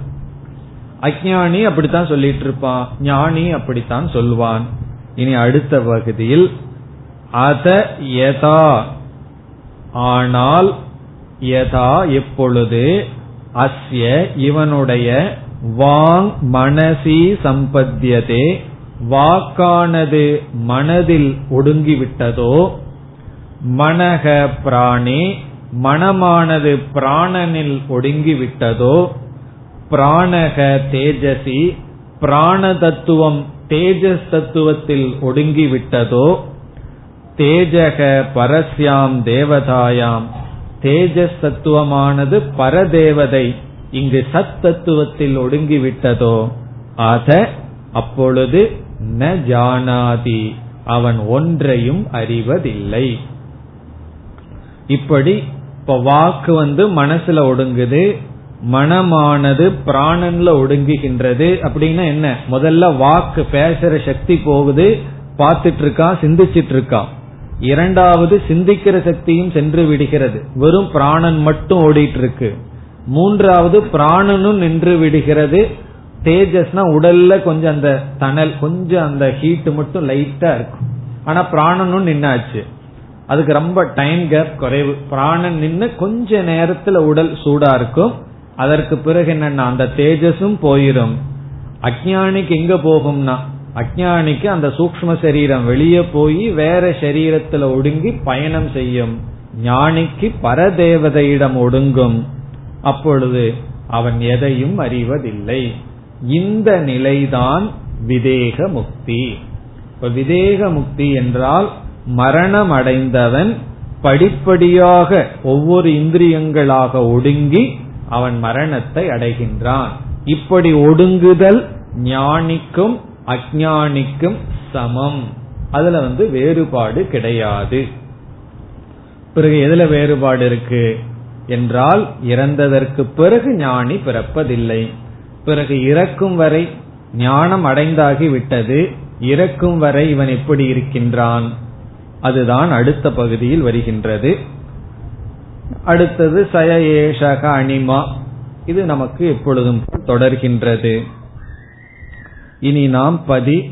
அஜானி அப்படித்தான் சொல்லிட்டு இருப்பான் ஞானி அப்படித்தான் சொல்வான். இனி அடுத்த பகுதியில் அத யதா. ஆனால் யதா எப்பொழுது அஸ்ய இவனுடைய வாங் மனசி சம்பத்தியதே வாக்கானது மனதில் ஒடுங்கிவிட்டதோ மனக பிராணே மனமானது பிராணனில் ஒடுங்கிவிட்டதோ பிராணக தேஜசி பிராண தத்துவம் தேஜஸ் தத்துவத்தில் ஒடுங்கிவிட்டதோ தேஜக பரஸ்யாம் தேவதாயாம். தேஜஸ் தத்துவமானது பரதேவதை இங்கு சத் தத்துவத்தில் ஒடுங்கிவிட்டதோ அத அப்பொழுது ந ஜானாதி அவன் ஒன்றையும் அறிவதில்லை. இப்படி இப்ப வாக்கு வந்து மனசுல ஒடுங்குது மனமானது பிராணன்ல ஒடுங்குகின்றது அப்படின்னா என்ன? முதல்ல வாக்கு பேசுற சக்தி போகுது பார்த்துட்டு இருக்கான் சிந்திச்சிட்டு இருக்கான் இரண்டாவது சிந்திக்கிற சக்தியும் சென்று விடுகிறது. வெறும் பிராணன் மட்டும் ஓடிட்டு இருக்கு மூன்றாவது பிராணனும் நின்று விடுகிறது. தேஜஸ்னா உடல்ல கொஞ்சம் அந்த தணல் கொஞ்சம் அந்த ஹீட் மட்டும் லைட்டா இருக்கும். ஆனா பிராணனும் நின்னாச்சு. அதுக்கு ரொம்ப டைம் கேப் குறைவு. பிராணன் நின்று கொஞ்ச நேரத்துல உடல் சூடா இருக்கும். அதற்கு பிறகு என்னன்னா அந்த தேஜஸும் போயிரும். அஜானிக்கு எங்க போகும்னா அஜானிக்கு அந்த சூக்ம சரீரம் வெளியே போய் வேற சரீரத்துல ஒடுங்கி பயணம் செய்யும். ஞானிக்கு பரதேவதையிடம் ஒடுங்கும். அப்பொழுது அவன் எதையும் அறிவதில்லை. இந்த நிலைதான் விதேக முக்தி. இப்ப விதேக முக்தி என்றால் மரணம் அடைந்தவன் படிப்படியாக ஒவ்வொரு இந்திரியங்களாக ஒடுங்கி அவன் மரணத்தை அடைகின்றான். இப்படி ஒடுங்குதல் ஞானிக்கும் அஜானிக்கும் சமம். அதுல வந்து வேறுபாடு கிடையாது. பிறகு எதுல வேறுபாடு இருக்கு? என்றால் இறந்ததற்கு பிறகு ஞானி பிறப்பதில்லை. பிறகு இறக்கும் வரை ஞானம் அடைந்தாகி விட்டது. இறக்கும் வரை இவன் எப்படி இருக்கின்றான்? அதுதான் அடுத்த பகுதியில் வருகின்றது. அடுத்தது சய ஏஷக அனிமா. இது நமக்கு எப்பொழுதும் தொடர்கின்றது. இனி நாம் பதி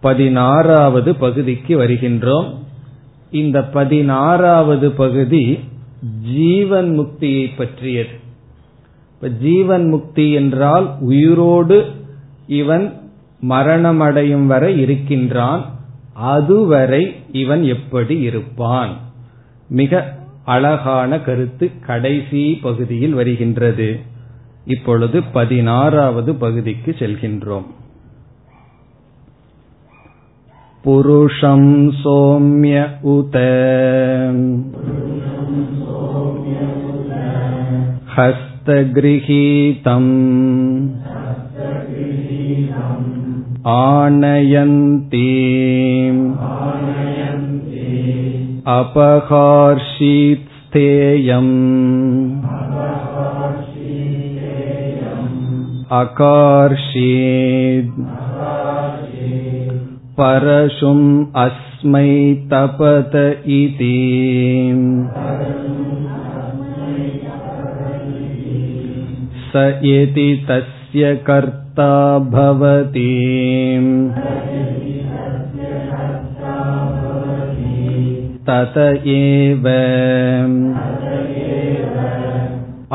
பதினாறாவது பகுதிக்கு வருகின்றோம். இந்த பதினாறாவது பகுதி ஜீவன் முக்தியை பற்றியது. இப்ப ஜீவன் முக்தி என்றால் உயிரோடு இவன் மரணமடையும் வரை இருக்கின்றான். அதுவரை இவன் எப்படி இருப்பான்? மிக அழகான கருத்து கடைசி பகுதியில் வருகின்றது. இப்பொழுது பதினாறாவது பகுதிக்கு செல்கின்றோம். पुरुषं सोम्य उत हस्तगृहीतम् आनयन्ति अपहार्षीत् स्थेयम् अकार्षीत् परशुम् अस्मै तपत इति स यति तस्य कर्ता भवति तत एव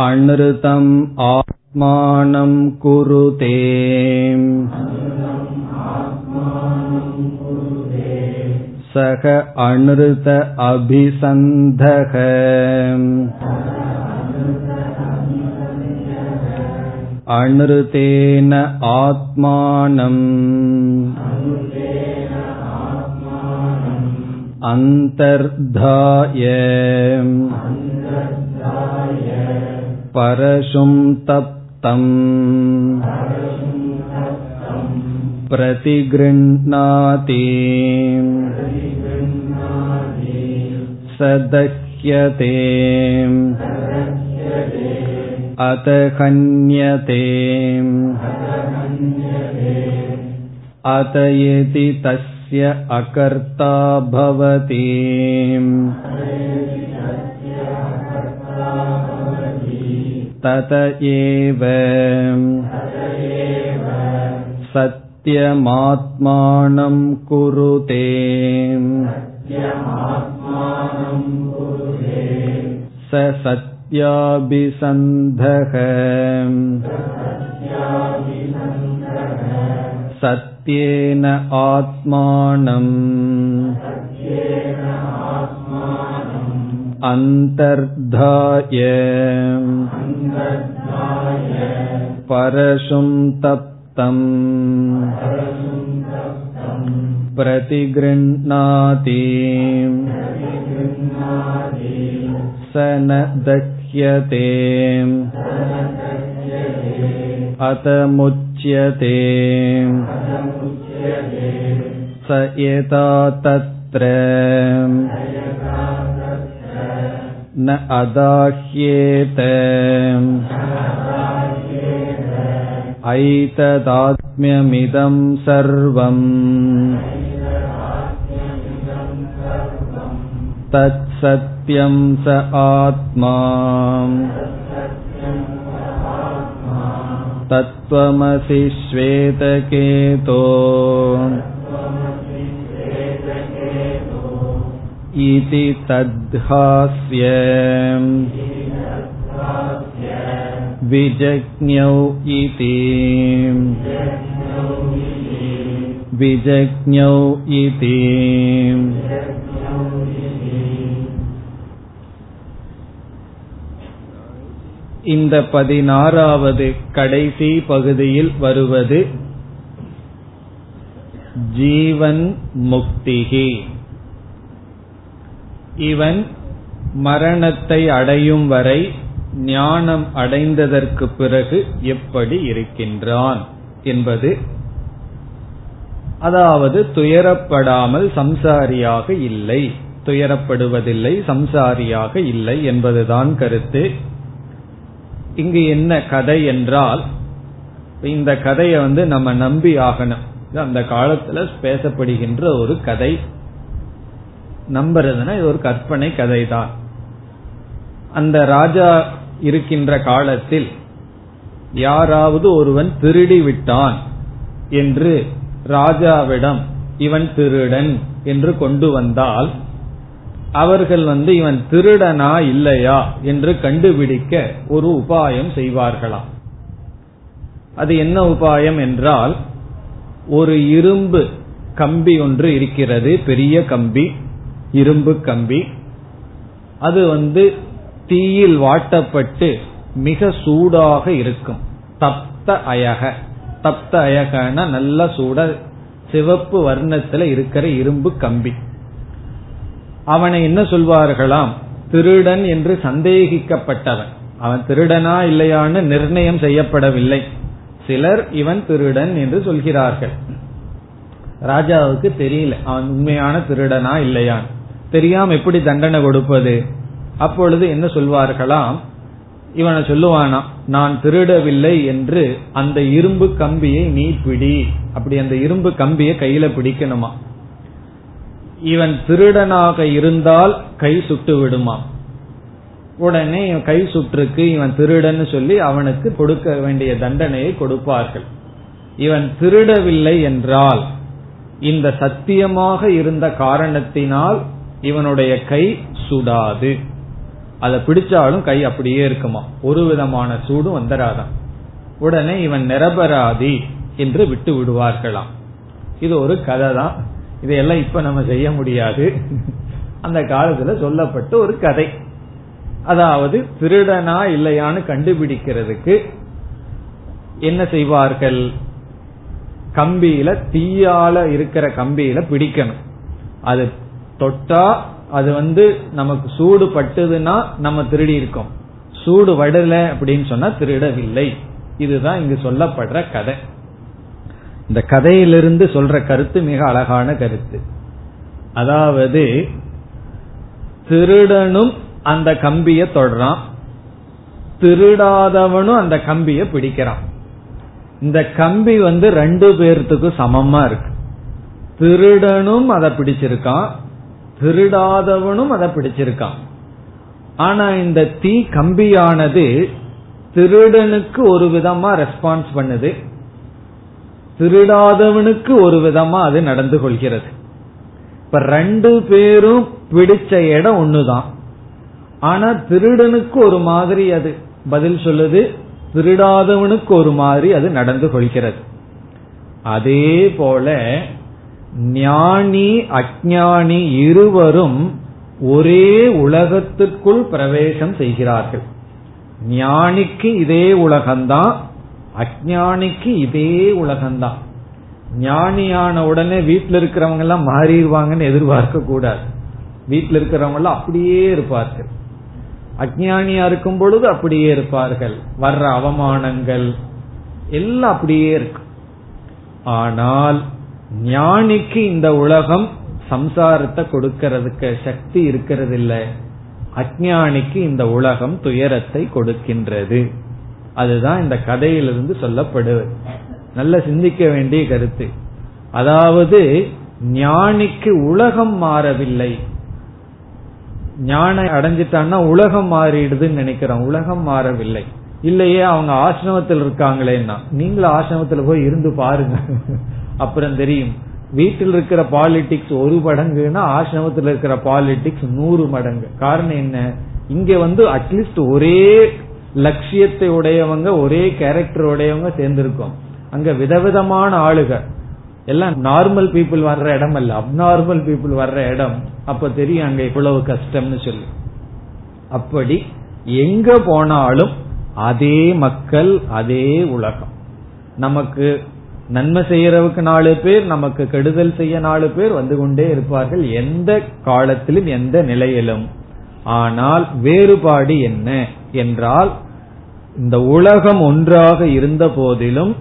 अनृतम् आत्मानं कुरुते सः अनृत अभिसन्धः अनृतेन आत्मानम् अन्तर्धाय परशुं तप्तम् प्रतिगृह्णाति स दह्यते अत हन्यते अत यदि तस्य अकर्ता भवति तत एव सत्यमात्मानं कुरुते स सत्याभिसन्धः सत्येन आत्मानम् अन्तर्धाय परशुं तप्तम् प्रतिगृह्णाति स न दह्यते अत मुच्यते स यथा तत्र न अदाह्येत ऐतदात्म्यमिदं सर्वम् तत्सत्यं स आत्मा तत्त्वमसि श्वेतकेतो इति तद्हास्य विजज्ञौ इति विजज्ञौ इति இந்த பதினாறாவது கடைசி பகுதியில் வருவது ஜீவன் முக்திகி இவன் மரணத்தை அடையும் வரை ஞானம் அடைந்ததற்கு பிறகு எப்படி இருக்கின்றான் என்பது அதாவது துயரப்படாமல் சம்சாரியாக இல்லை துயரப்படுவதில்லை சம்சாரியாக இல்லை என்பதுதான் கருத்து. இங்கு என்ன கதை என்றால் இந்த கதையை வந்து நம்ம நம்பி ஆகணும். அந்த காலத்துல பேசப்படுகின்ற ஒரு கதை. நம்புறதுன்னா இது ஒரு கற்பனை கதை தான் அந்த ராஜா இருக்கின்ற காலத்தில் யாராவது ஒருவன் திருடி விட்டான் என்று ராஜாவிடம் இவன் திருடன் என்று கொண்டு வந்தால் அவர்கள் வந்து இவன் திருடனா இல்லையா என்று கண்டுபிடிக்க ஒரு உபாயம் செய்வார்களாம். அது என்ன உபாயம் என்றால் ஒரு இரும்பு கம்பி ஒன்று இருக்கிறது பெரிய கம்பி இரும்பு கம்பி. அது வந்து தீயில் வாட்டப்பட்டு மிக சூடாக இருக்கும். தப்த அயக. தப்த அயகன நல்ல சூட சிவப்பு வர்ணத்துல இருக்கிற இரும்பு கம்பி. அவனை என்ன சொல்வார்களாம்? திருடன் என்று சந்தேகிக்கப்பட்டவன். அவன் திருடனா இல்லையான்னு நிர்ணயம் செய்யப்படவில்லை. சிலர் இவன் திருடன் என்று சொல்கிறார்கள். ராஜாவுக்கு தெரியல. அவன் உண்மையான திருடனா இல்லையான் தெரியாம எப்படி தண்டனை கொடுப்பது? அப்பொழுது என்ன சொல்வார்களாம்? இவனை சொல்லுவானா நான் திருடவில்லை என்று அந்த இரும்பு கம்பியை நீ பிடி. அப்படி அந்த இரும்பு கம்பியை கையில பிடிக்கணுமா? இவன் திருடனாக இருந்தால் கை சுட்டு விடுமா? உடனே கை சுற்றுக்கு இவன் திருடன்னு சொல்லி அவனுக்கு கொடுக்க வேண்டிய தண்டனையை கொடுப்பார்கள். இவன் திருடவில்லை என்றால் இந்த சத்தியமாக இருந்த காரணத்தினால் இவனுடைய கை சுடாது. அதை பிடிச்சாலும் கை அப்படியே இருக்குமா? ஒரு விதமான சூடும் வந்துடாதான் உடனே இவன் நிரபராதி என்று விட்டு விடுவார்களாம். இது ஒரு கதை தான் இதையெல்லாம் இப்ப நம்ம செய்ய முடியாது. அந்த காலத்துல சொல்லப்பட்ட ஒரு கதை. அதாவது திருடனா இல்லையான்னு கண்டுபிடிக்கிறதுக்கு என்ன செய்வார்கள்? கம்பியில தீயால இருக்கிற கம்பியில பிடிக்கணும். அது தொட்டா அது வந்து நமக்கு சூடு பட்டதுன்னா நம்ம திருடி இருக்கோம். சூடு வடல அப்படின்னு சொன்னா திருடவில்லை. இதுதான் இங்கு சொல்லப்படுற கதை. இந்த கதையிலிருந்து சொல்ற கருத்து மிக அழகான கருத்து. அதாவது திருடனும் அந்த கம்பிய தொடறான். திருடாதவனும் அந்த கம்பிய பிடிக்கிறான். இந்த கம்பி வந்து ரெண்டு பேர்த்துக்கும் சமமா இருக்கு. திருடனும் அதை பிடிச்சிருக்கான். திருடாதவனும் அதை பிடிச்சிருக்கான். ஆனா இந்த தீ கம்பியானது திருடனுக்கு ஒரு விதமா ரெஸ்பான்ஸ் பண்ணுது. திருடாதவனுக்கு ஒரு விதமா அது நடந்து கொள்கிறது. இப்ப ரெண்டு பேரும் பிடிச்ச இடம் ஒண்ணுதான். ஆனா திருடனுக்கு ஒரு மாதிரி அது பதில் சொல்லுது திருடாதவனுக்கு ஒரு மாதிரி அது நடந்து கொள்கிறது. அதே போல ஞானி அஜானி இருவரும் ஒரே உலகத்திற்குள் பிரவேசம் செய்கிறார்கள். ஞானிக்கு இதே உலகம்தான் அஜானிக்கு இதே உலகம்தான். ஞானியான உடனே வீட்டில் இருக்கிறவங்க எல்லாம் மாறிடுவாங்கன்னு எதிர்பார்க்க கூடாது. வீட்டில் இருக்கிறவங்க எல்லாம் அப்படியே இருப்பார்கள். அஜானியா இருக்கும் பொழுது அப்படியே இருப்பார்கள். வர்ற அவமானங்கள் எல்லாம் அப்படியே இருக்கு ஆனால் ஞானிக்கு இந்த உலகம் சம்சாரத்தை கொடுக்கறதுக்கு சக்தி இருக்கிறது இல்ல அஜானிக்கு இந்த உலகம் துயரத்தை கொடுக்கின்றது. அதுதான் இந்த கதையிலிருந்து சொல்லப்படுவது நல்ல சிந்திக்க வேண்டிய கருத்து. அதாவது ஞானிக்கு உலகம் மாறவில்லை. ஞானம் அடைஞ்சிட்டான்னா உலகம் மாறிடுதுன்னு நினைக்கிறோம். உலகம் மாறவில்லை. இல்லையே அவங்க ஆசிரமத்தில் இருக்காங்களேன்னா. நீங்களும் ஆசிரமத்துல போய் இருந்து பாருங்க. அப்புறம் தெரியும். வீட்டில் இருக்கிற பாலிடிக்ஸ் ஒரு மடங்குன்னா ஆசிரமத்தில் இருக்கிற பாலிடிக்ஸ் நூறு மடங்கு. காரணம் என்ன? இங்க வந்து அட்லீஸ்ட் ஒரே லட்சியத்தை உடையவங்க ஒரே கேரக்டர் உடையவங்க சேர்ந்திருக்கோம். அங்க விதவிதமான ஆளுக எல்லாம் நார்மல் பீப்புள் வர்ற இடம் அல்ல. அப்நார்மல் பீப்புள் வர்ற இடம். அப்ப தெரியும் அங்க இவ்வளவு கஷ்டம்னு சொல்லி. அப்படி எங்க போனாலும் அதே மக்கள் அதே உலகம். நமக்கு நன்மை செய்யறவுக்கு நாலு பேர் நமக்கு கெடுதல் செய்ய நாலு பேர் வந்து கொண்டே இருப்பார்கள். எந்த காலத்திலும் எந்த நிலையிலும். ஆனால் வேறுபாடு என்ன என்றால் இந்த உலகம் ஒன்றாக இருந்த போதிலும்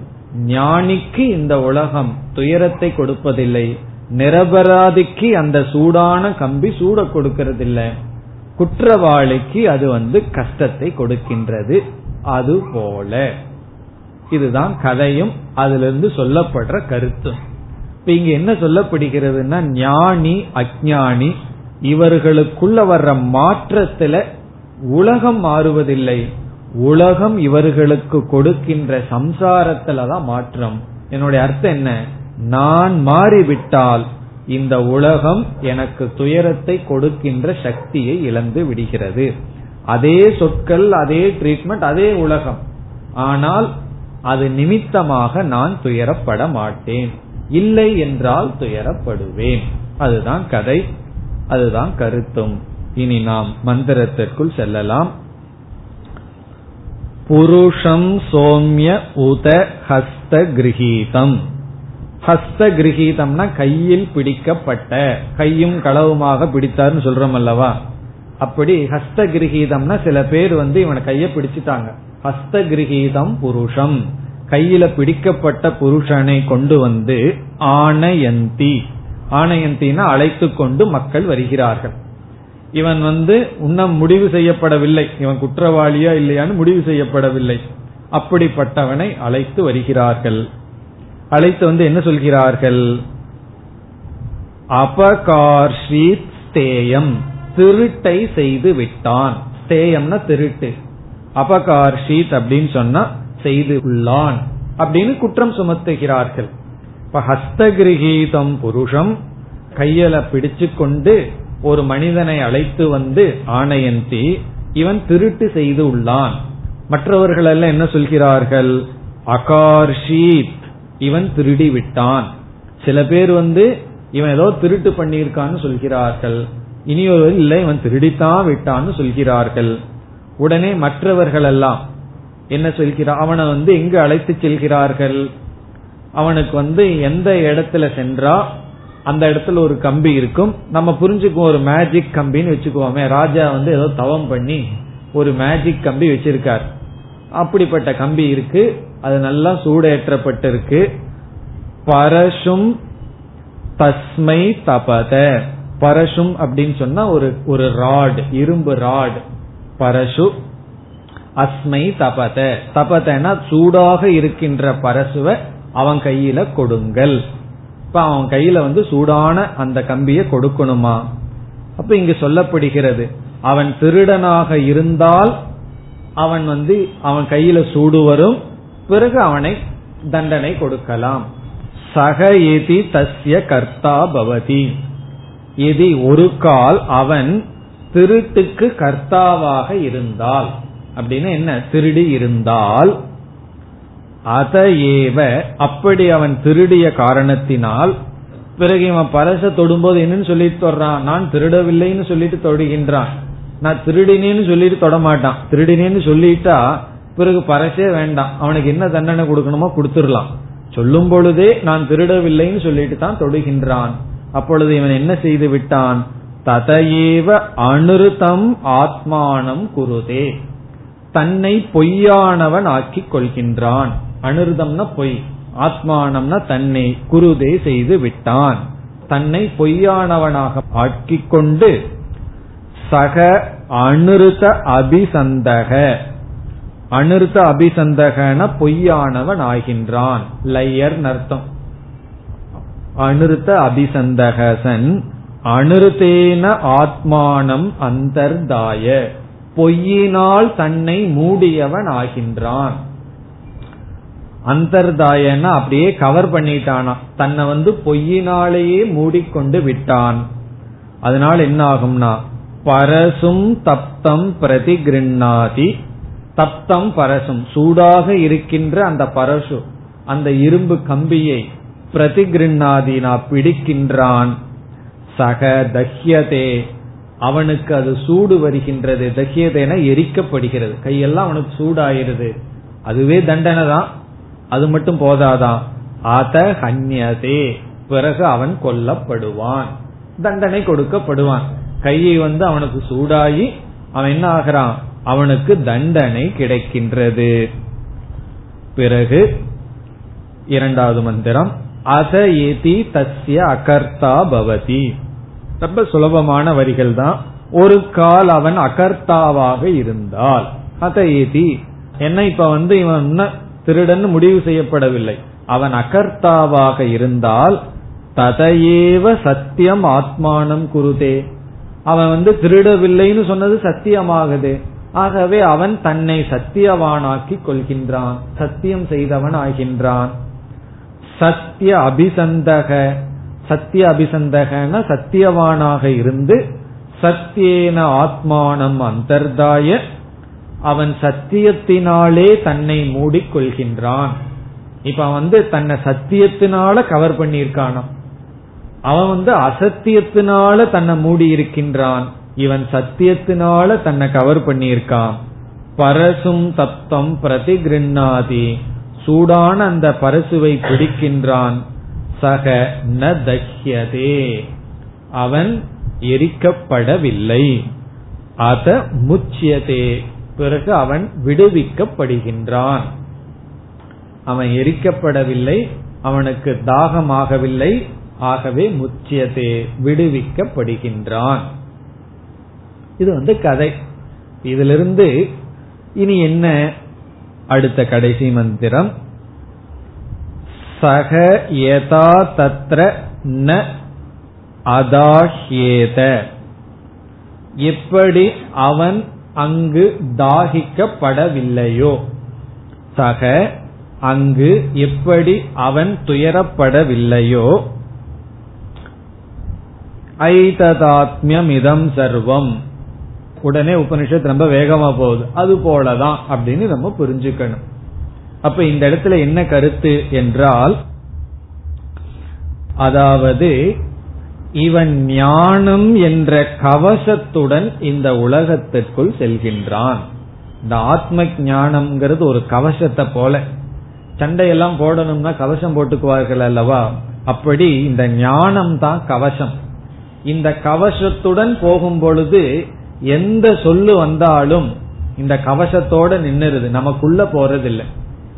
ஞானிக்கு இந்த உலகம் துயரத்தை கொடுப்பதில்லை. நிரபராதிக்கு அந்த சூடான கம்பி சூட கொடுக்கறதில்லை. குற்றவாளிக்கு அது வந்து கஷ்டத்தை கொடுக்கின்றது. அது போல இதுதான் கதையும் அதிலிருந்து சொல்லப்படுற கருத்தும் இப்ப இங்க என்ன சொல்லப்படுகிறதுனா ஞானி அஜானி இவர்களுக்குள்ள வர்ற மாற்றத்துல உலகம் மாறுவதில்லை. உலகம் இவர்களுக்கு கொடுக்கின்ற சம்சாரத்துலதான் மாற்றம். என்னுடைய அர்த்தம் என்ன? நான் மாறிவிட்டால் இந்த உலகம் எனக்கு துயரத்தை கொடுக்கின்ற சக்தியை இழந்து விடுகிறது. அதே சொற்கள் அதே ட்ரீட்மெண்ட் அதே உலகம். ஆனால் அது நிமித்தமாக நான் துயரப்பட மாட்டேன். இல்லை என்றால் துயரப்படுவேன். அதுதான் கதை. அதுதான் கருத்தும். இனி நாம் மந்திரத்திற்குள் செல்லலாம். புருஷம் சோம்ய உத ஹஸ்த கிரகீதம் ஹஸ்த கிரகீதம்னா கையில் பிடிக்கப்பட்ட கையும் களவுமாக பிடித்தார்னு சொல்றோம் அல்லவா? அப்படி ஹஸ்த கிரகீதம்னா சில பேர் வந்து இவனை கைய பிடிச்சிட்டாங்க. ஹஸ்தகிரகீதம் புருஷம். கையில பிடிக்கப்பட்ட புருஷனை கொண்டு வந்து ஆனயந்தி ஆனயந்தினா அழைத்து கொண்டு மக்கள் வருகிறார்கள். இவன் வந்து உன்னம் முடிவு செய்யப்படவில்லை. இவன் குற்றவாளியா இல்லையான்னு முடிவு செய்யப்படவில்லை. அப்படிப்பட்டவனை அழைத்து வருகிறார்கள். அழைத்து வந்து என்ன சொல்கிறார்கள்? அபகார்ஷித் ஸ்தேயம். திருட்டை செய்து விட்டான். ஸ்தேயம்னா திருட்டு. அபகார்ஷித் அப்படின்னு சொன்னா செய்து உள்ளான் அப்படின்னு குற்றம் சுமத்துகிறார்கள். இப்ப ஹஸ்தகிரகீதம் புருஷம் கையில பிடிச்சு கொண்டு ஒரு மனிதனை அழைத்து வந்து ஆணையந்தி இவன் திருட்டு செய்து உள்ளான் மற்றவர்கள் எல்லாம் என்ன சொல்கிறார்கள்? அகார்ஷீத் இவன் திருடி விட்டான் சில பேர் வந்து இவன் ஏதோ திருட்டு பண்ணியிருக்கான்னு சொல்கிறார்கள். இனி ஒரு இல்லை இவன் திருடித்தான் விட்டான்னு சொல்கிறார்கள். உடனே மற்றவர்கள் எல்லாம் என்ன சொல்கிறார் அவனை வந்து எங்கு அழைத்து செல்கிறார்கள்? அவனுக்கு வந்து எந்த இடத்துல சென்றா? அந்த இடத்துல ஒரு கம்பி இருக்கும். நம்ம புரிஞ்சுக்குவோம் ஒரு மேஜிக் கம்பின்னு வச்சுக்குவோமே. ராஜா வந்து ஏதோ தவம் பண்ணி ஒரு மேஜிக் கம்பி வச்சிருக்கார். அப்படிப்பட்ட கம்பி இருக்கு. அது நல்லா சூடேற்றப்பட்டிருக்கு. பரசும் தஸ்மை தபத. பரசும் அப்படின்னு சொன்னா ஒரு ஒரு ராட் இரும்பு ராட் பரசு அஸ்மை தபத. தபதனா சூடாக இருக்கின்ற பரசுவ அவன் கையில கொடுங்கள். இப்ப அவன் கையில வந்து சூடான அந்த கம்பியை கொடுக்கணுமா? அப்ப இங்கு சொல்லப்படுகிறது அவன் திருடனாக இருந்தால் அவன் வந்து அவன் கையில சூடு வரும் பிறகு அவனை தண்டனை கொடுக்கலாம். சக எதி தஸ்ய கர்த்தா பவதி. எதி ஒரு கால் அவன் திருட்டுக்கு கர்த்தாவாக இருந்தால். அப்படின்னு என்ன? திருடி இருந்தால். அத ஏவ அப்படி அவன் திருடிய காரணத்தினால் பிறகு இவன் பரச தொடும்போது என்னன்னு சொல்லிட்டு தொடறான். நான் திருடவில்லைன்னு சொல்லிட்டு தொடுகின்றான். நான் திருடினேன்னு சொல்லிட்டு தொடமாட்டான். திருடினேன்னு சொல்லிட்டா பிறகு பரசே வேண்டாம். அவனுக்கு என்ன தண்டனை கொடுக்கணுமோ கொடுத்துடலாம். சொல்லும் பொழுதே நான் திருடவில்லைன்னு சொல்லிட்டு தான் தொடுகின்றான். அப்பொழுது இவன் என்ன செய்து விட்டான்? ததையேவ அனுருதம் ஆத்மானம் குருதே. தன்னை பொய்யானவன் ஆக்கிக் கொள்கின்றான். அனுருதம்னா பொய். ஆத்மானம்னா தன்னை குருதே செய்து விட்டான். தன்னை பொய்யானவனாக ஆக்கிக் கொண்டு சக அனுருத அபிசந்தக. அனுருத்த அபிசந்தகன பொய்யானவன் ஆகின்றான். லையர் அர்த்தம். அனுருத்த அபிசந்தகசன் அனுருத்தேன ஆத்மானம் அந்தர்தாய. பொய்யினால் தன்னை மூடியவன் ஆகின்றான் அந்தர்தாயன்னா அப்படியே கவர் பண்ணிட்டானா. தன்னை வந்து பொய்யினாலேயே மூடிக்கொண்டு விட்டான். அதனால் என்ன ஆகும்னா பரசும் தப்தம் பிரதி கிருண்ணாதி தப்தம் பரசும் சூடாக இருக்கின்ற அந்த பரசு அந்த இரும்பு கம்பியை பிரதி கிருண்ணாதினா நான் பிடிக்கின்றான். சக தஹ்யதே. அவனுக்கு அது சூடு வருகின்றது. தஹ்யதேன எரிக்கப்படுகிறது. கையெல்லாம் அவனுக்கு சூடாயிருது. அதுவே தண்டனை தான் அது மட்டும் போதாதான் அத ஹன்யதே. பிறகு அவன் கொல்லப்படுவான். தண்டனை கொடுக்கப்படுவான். கையை வந்து அவனுக்கு சூடாகி அவன் என்ன ஆகிறான்? அவனுக்கு தண்டனை கிடைக்கின்றது. பிறகு இரண்டாவது மந்திரம் அத ஏதி தஸ்ய அகர்த்தா பவதி. ரொம்ப சுலபமான வரிகள் தான் ஒரு கால் அவன் அகர்த்தாவாக இருந்தால். அத ஏதி என்ன இப்ப வந்து இவன் திருடன் முடிவு செய்யப்படவில்லை. அவன் அகர்த்தாவாக இருந்தால் ததையேவ சத்தியம் ஆத்மானம் குருதே. அவன் வந்து திருடவில்லைன்னு சொன்னது சத்தியமாகுது. ஆகவே அவன் தன்னை சத்தியவானாக்கி கொள்கின்றான். சத்தியம் செய்தவன் ஆகின்றான். சத்திய அபிசந்தக சத்திய அபிசந்தகன சத்தியவானாக இருந்து சத்தியேன ஆத்மானம் அந்தர்தாய அவன் சத்தியத்தினாலே தன்னை மூடிக்கொள்கின்றான். இப்ப வந்து தன்னை சத்தியத்தினால கவர் பண்ணியிருக்கானாம். அவன் வந்து அசத்தியத்தினால தன்னை மூடி இருக்கின்றான் இவன் சத்தியத்தினால தன்னை கவர் பண்ணியிருக்கான். பரசும் தப்தம் பிரதி கிருண்ணாதி சூடான அந்த பரசுவை பிடிக்கின்றான் சக ந தஹ்யதே. அவன் எரிக்கப்படவில்லை. அத முச்சியதே. பிறகு அவன் விடுவிக்கப்படுகின்றான். அவன் எரிக்கப்படவில்லை அவனுக்கு தாகமாகவில்லை ஆகவே முச்சியதே விடுவிக்கப்படுகின்றான். இது வந்து கதை. இதிலிருந்து இனி என்ன அடுத்த கடைசி மந்திரம்? சக யதா தத்ர ந அதாஹ்யேத. எப்படி அவன் அங்கு தாகிக்கப்படவில்லையோ? சக அங்கு எப்படி அவன் துயரப்படவில்லையோ? ஐததாத்மியம் இதம் சர்வம். உடனே உபனிஷத் ரொம்ப வேகமா போகுது. அது போலதான் அப்படின்னு நம்ம புரிஞ்சுக்கணும். அப்ப இந்த இடத்துல என்ன கருத்து என்றால் அதாவது இவன் ஞானம் என்ற கவசத்துடன் இந்த உலகத்திற்குள் செல்கின்றான். இந்த ஆத்ம ஞானம்ங்கிறது ஒரு கவசத்தை போல. சண்டையெல்லாம் போடணும்னா கவசம் போட்டுக்குவார்கள் அல்லவா? அப்படி இந்த ஞானம் தான் கவசம். இந்த கவசத்துடன் போகும் பொழுது எந்த சொல்லு வந்தாலும் இந்த கவசத்தோட நின்னுருது. நமக்குள்ள போறதில்லை.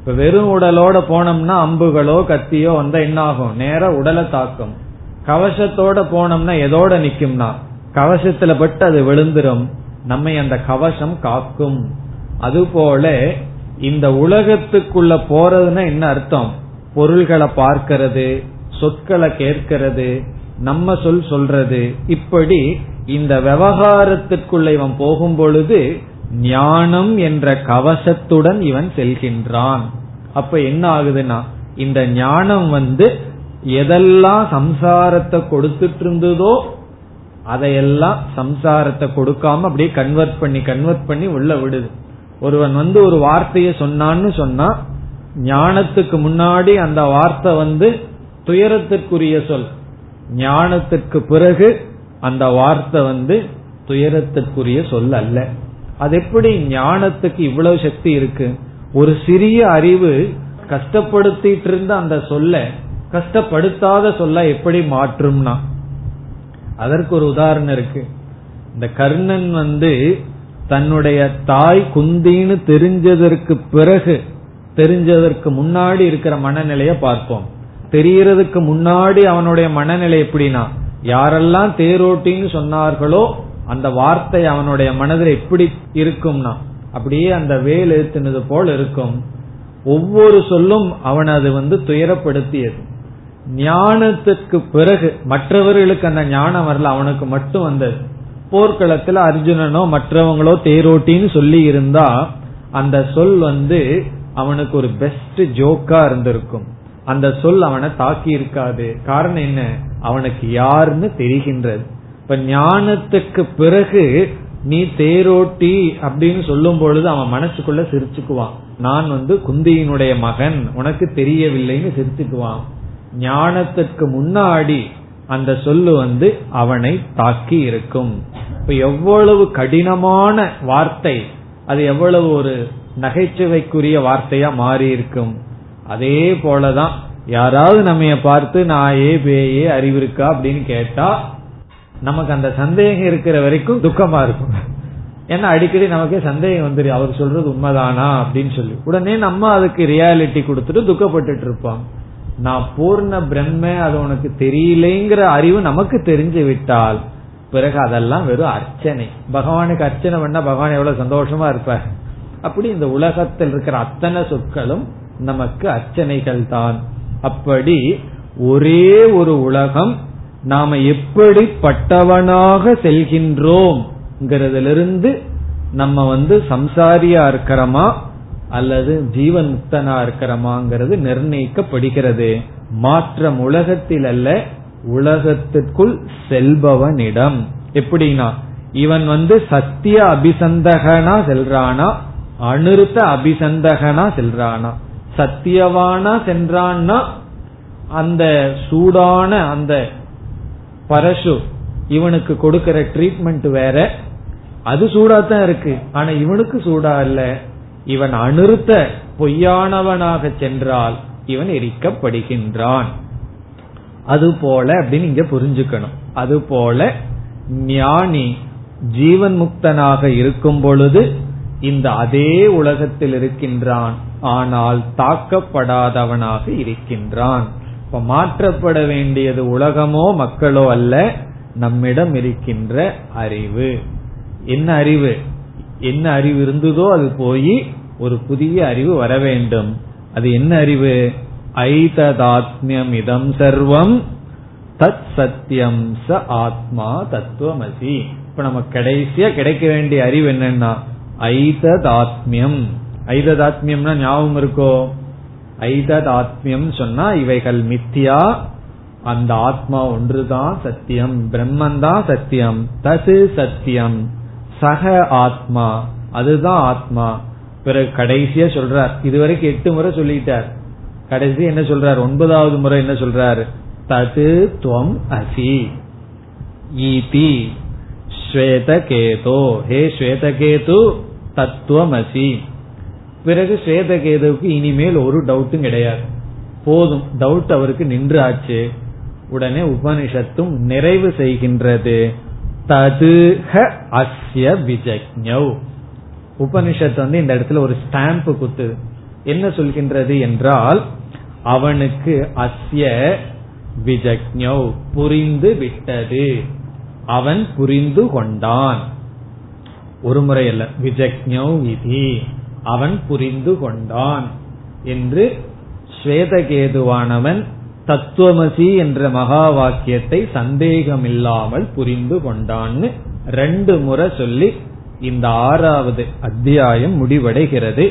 இப்ப வெறும் உடலோட போனோம்னா அம்புகளோ கத்தியோ வந்தா என்ன ஆகும் நேர உடலை தாக்கும். கவசத்தோட போனோம்னா எதோட நிக்கும்னா? கவசத்துல பட்டு அது விழுந்துரும். நம்மை அந்த கவசம் காக்கும். அதுபோல இந்த உலகத்துக்குள்ள போறதுன்னா என்ன அர்த்தம்? பொருள்களை பார்க்கிறது சொற்களை கேட்கிறது நம்ம சொல் சொல்றது. இப்படி இந்த விவகாரத்திற்குள்ள இவன் போகும் பொழுது ஞானம் என்ற கவசத்துடன் இவன் செல்கின்றான். அப்ப என்ன ஆகுதுன்னா இந்த ஞானம் வந்து எதெல்லாம் சம்சாரத்தை கொடுத்துட்டு இருந்ததோ அதையெல்லாம் சம்சாரத்தை கொடுக்காம அப்படியே கன்வெர்ட் பண்ணி கன்வெர்ட் பண்ணி உள்ள விடுது. ஒருவன் வந்து ஒரு வார்த்தையை சொன்னான்னு சொன்னா ஞானத்துக்கு முன்னாடி அந்த வார்த்தை வந்து துயரத்திற்குரிய சொல். ஞானத்துக்கு பிறகு அந்த வார்த்தை வந்து துயரத்திற்குரிய சொல் அல்ல. அது எப்படி ஞானத்துக்கு இவ்வளவு சக்தி இருக்கு? ஒரு சிறிய அறிவு கஷ்டப்படுத்திட்டு இருந்த அந்த சொல்ல கஷ்டப்படுத்தாத சொல்ல எப்படி மாற்றும்னா? அதற்கு ஒரு உதாரணம் இருக்கு. இந்த கர்ணன் வந்து தன்னுடைய தாய் குந்தின்னு தெரிஞ்சதற்கு பிறகு தெரிஞ்சதற்கு முன்னாடி இருக்கிற மனநிலைய பார்ப்போம். தெரியறதுக்கு முன்னாடி அவனுடைய மனநிலை எப்படின்னா யாரெல்லாம் தேரோட்டின்னு சொன்னார்களோ அந்த வார்த்தை அவனுடைய மனதில் எப்படி இருக்கும்னா அப்படியே அந்த வேல் எழுத்தினது போல் இருக்கும். ஒவ்வொரு சொல்லும் அவன் அது வந்து துயரப்படுத்தியது. ஞானத்துக்கு பிறகு மற்றவர்களுக்கு அந்த ஞானம் வரல அவனுக்கு மட்டும் வந்தது. போர்க்களத்துல அர்ஜுனனோ மற்றவங்களோ தேரோட்டின்னு சொல்லி இருந்தா அந்த சொல் வந்து அவனுக்கு ஒரு பெஸ்ட் ஜோக்கா இருந்திருக்கும். அந்த சொல் அவனை தாக்கி இருக்காது காரணம் என்ன? அவனுக்கு யாருன்னு தெரிகின்றது. இப்ப ஞானத்துக்கு பிறகு நீ தேரோட்டி அப்படின்னு சொல்லும் பொழுது அவன் மனசுக்குள்ள சிரிச்சுக்குவான். நான் வந்து குந்தியினுடைய மகன் உனக்கு தெரியவில்லைன்னு சிரிச்சுக்குவான். ஞானத்துக்கு முன்னாடி அந்த சொல்லு வந்து அவனை தாக்கி இருக்கும். இப்ப எவ்வளவு கடினமான வார்த்தை அது எவ்வளவு ஒரு நகைச்சுவைக்குரிய வார்த்தையா மாறி இருக்கும் அதே போலதான் யாராவது நம்ம பார்த்து நான் ஏ பேயே அறிவு இருக்கா? அப்படின்னு கேட்டா நமக்கு அந்த சந்தேகம் இருக்கிற வரைக்கும் துக்கமா இருக்கும். ஏன்னா அடிக்கடி நமக்கே சந்தேகம் வந்துரு அவர் சொல்றது உண்மைதானா? அப்படின்னு சொல்லி. உடனே நம்ம அதுக்கு ரியாலிட்டி கொடுத்துட்டு துக்கப்பட்டுட்டு இருப்போம். நான் பூர்ண பிரம்ம அது உனக்கு தெரியலேங்கிற அறிவு நமக்கு தெரிஞ்சு விட்டால் பிறகு அதெல்லாம் வெறும் அர்ச்சனை. பகவானுக்கு அர்ச்சனை பண்ணா பகவான் எவ்வளவு சந்தோஷமா இருப்ப அப்படி இந்த உலகத்தில் இருக்கிற அத்தனை சொற்களும் நமக்கு அர்ச்சனைகள் தான் அப்படி ஒரே ஒரு உலகம் நாம எப்படிப்பட்டவனாக செல்கின்றோம்ங்கிறதிலிருந்து நம்ம வந்து சம்சாரியா இருக்கிறோமா அல்லது ஜீவன் முக்தனா இருக்கிறோமாங்கிறது நிர்ணயிக்கப்படுகிறது. மாற்றம் உலகத்தில் அல்ல உலகத்திற்குள் செல்பவனிடம். எப்படின்னா இவன் வந்து சத்திய அபிசந்தகனா செல்றானா அனுருத்த அபிசந்தகனா செல்றானா. சத்தியவானா சென்றான்னா அந்த சூடான அந்த பரசு இவனுக்கு கொடுக்கிற ட்ரீட்மெண்ட் வேற. அது சூடாத்தான் இருக்கு. ஆனா இவனுக்கு சூடா இல்ல. இவன் அனுருத்த பொய்யானவனாக சென்றால் இவன் எரிக்கப்படுகின்றான். அது போல அப்படின்னு இங்க புரிஞ்சுக்கணும். அது போல ஞானி ஜீவன் முக்தனாக இருக்கும் பொழுது இந்த அதே உலகத்தில் இருக்கின்றான். ஆனால் தாக்கப்படாதவனாக இருக்கின்றான். இப்ப மாற்றப்பட வேண்டியது உலகமோ மக்களோ அல்ல நம்மிடம் இருக்கின்ற அறிவு. என்ன அறிவு? என்ன அறிவு இருந்ததோ அது போய் ஒரு புதிய அறிவு வர வேண்டும். அது என்ன அறிவு? ஐததாத்மியம் இதம் சர்வம் தத் சத்தியம் ச ஆத்மா தத்துவமசி. இப்ப நம்ம கடைசியா கிடைக்க வேண்டிய அறிவு என்னன்னா ஐததாத்மியம். ஐததாத்மியம்னா ஞாபகம் இருக்கோ? ஐததாத்மியம் சொன்னா இவைகள் மித்தியா அந்த ஆத்மா ஒன்றுதான் சத்தியம் பிரம்மன் தான் சத்தியம் தது சத்தியம் சக ஆத்மா அதுதான் ஆத்மா. பிறகு கடைசியா சொல்றார் இதுவரைக்கும் எட்டு முறை சொல்லிட்டார். கடைசி என்ன சொல்றார்? ஒன்பதாவது முறை என்ன சொல்றார்? தது துவம் அசி. ஈதி ஸ்வேதகேதோ. ஹே ஸ்வேதகேது தத்துவமசி பிறகு ஸ்வேதகேதுவுக்கு இனிமேல் ஒரு டவுட்டும் கிடையாது. போதும். டவுட் அவருக்கு நின்று ஆச்சு உடனே உபனிஷத்தும் நிறைவு செய்கின்றது. ததுஹ அஸ்ய விஜக்ஞவ் உபனிஷத்து வந்து இந்த இடத்துல ஒரு ஸ்டாம்ப் குத்து என்ன சொல்கின்றது என்றால் அவனுக்கு அஸ்ய விஜக்ஞவ் புரிந்து விட்டது. அவன் புரிந்து கொண்டான். ஒரு முறை அல்ல. விஜக்ஞவ் விதி அவன் புரிந்து கொண்டான் என்று ஸ்வேதகேதுவானவன் தத்துவமசி என்ற மகா வாக்கியத்தை சந்தேகமில்லாமல் புரிந்து கொண்டான்னு ரெண்டு முறை சொல்லி இந்த ஆறாவது அத்தியாயம் முடிவடைகிறது.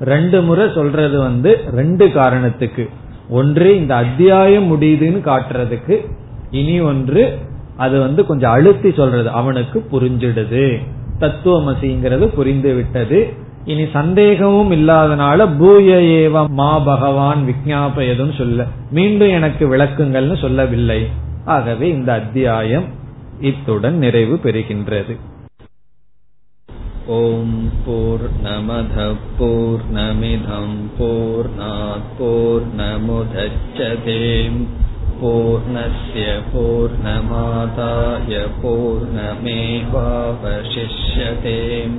ரெண்டு முறை சொல்றது வந்து ரெண்டு காரணத்துக்கு. ஒன்று இந்த அத்தியாயம் முடியுதுன்னு காட்டுறதுக்கு இனி ஒன்று அது வந்து கொஞ்சம் அழுத்தி சொல்றது அவனுக்கு புரிஞ்சிடுது. தத்துவமசிங்கிறது புரிந்து விட்டது. இனி சந்தேகமும் இல்லாதனால பூய ஏவ மா பகவான் விஜாபயதும் சொல்ல. மீண்டும் எனக்கு விளக்குங்கள்னு சொல்லவில்லை. ஆகவே இந்த அத்தியாயம் இத்துடன் நிறைவு பெறுகின்றது. ஓம் போர் நமத போர் நமிதம் போர் போர் நமுதச்சதேம் பூர்ணய பூர்ணமாதாய பூர்ணமேவாவசிஷ்யதேம்.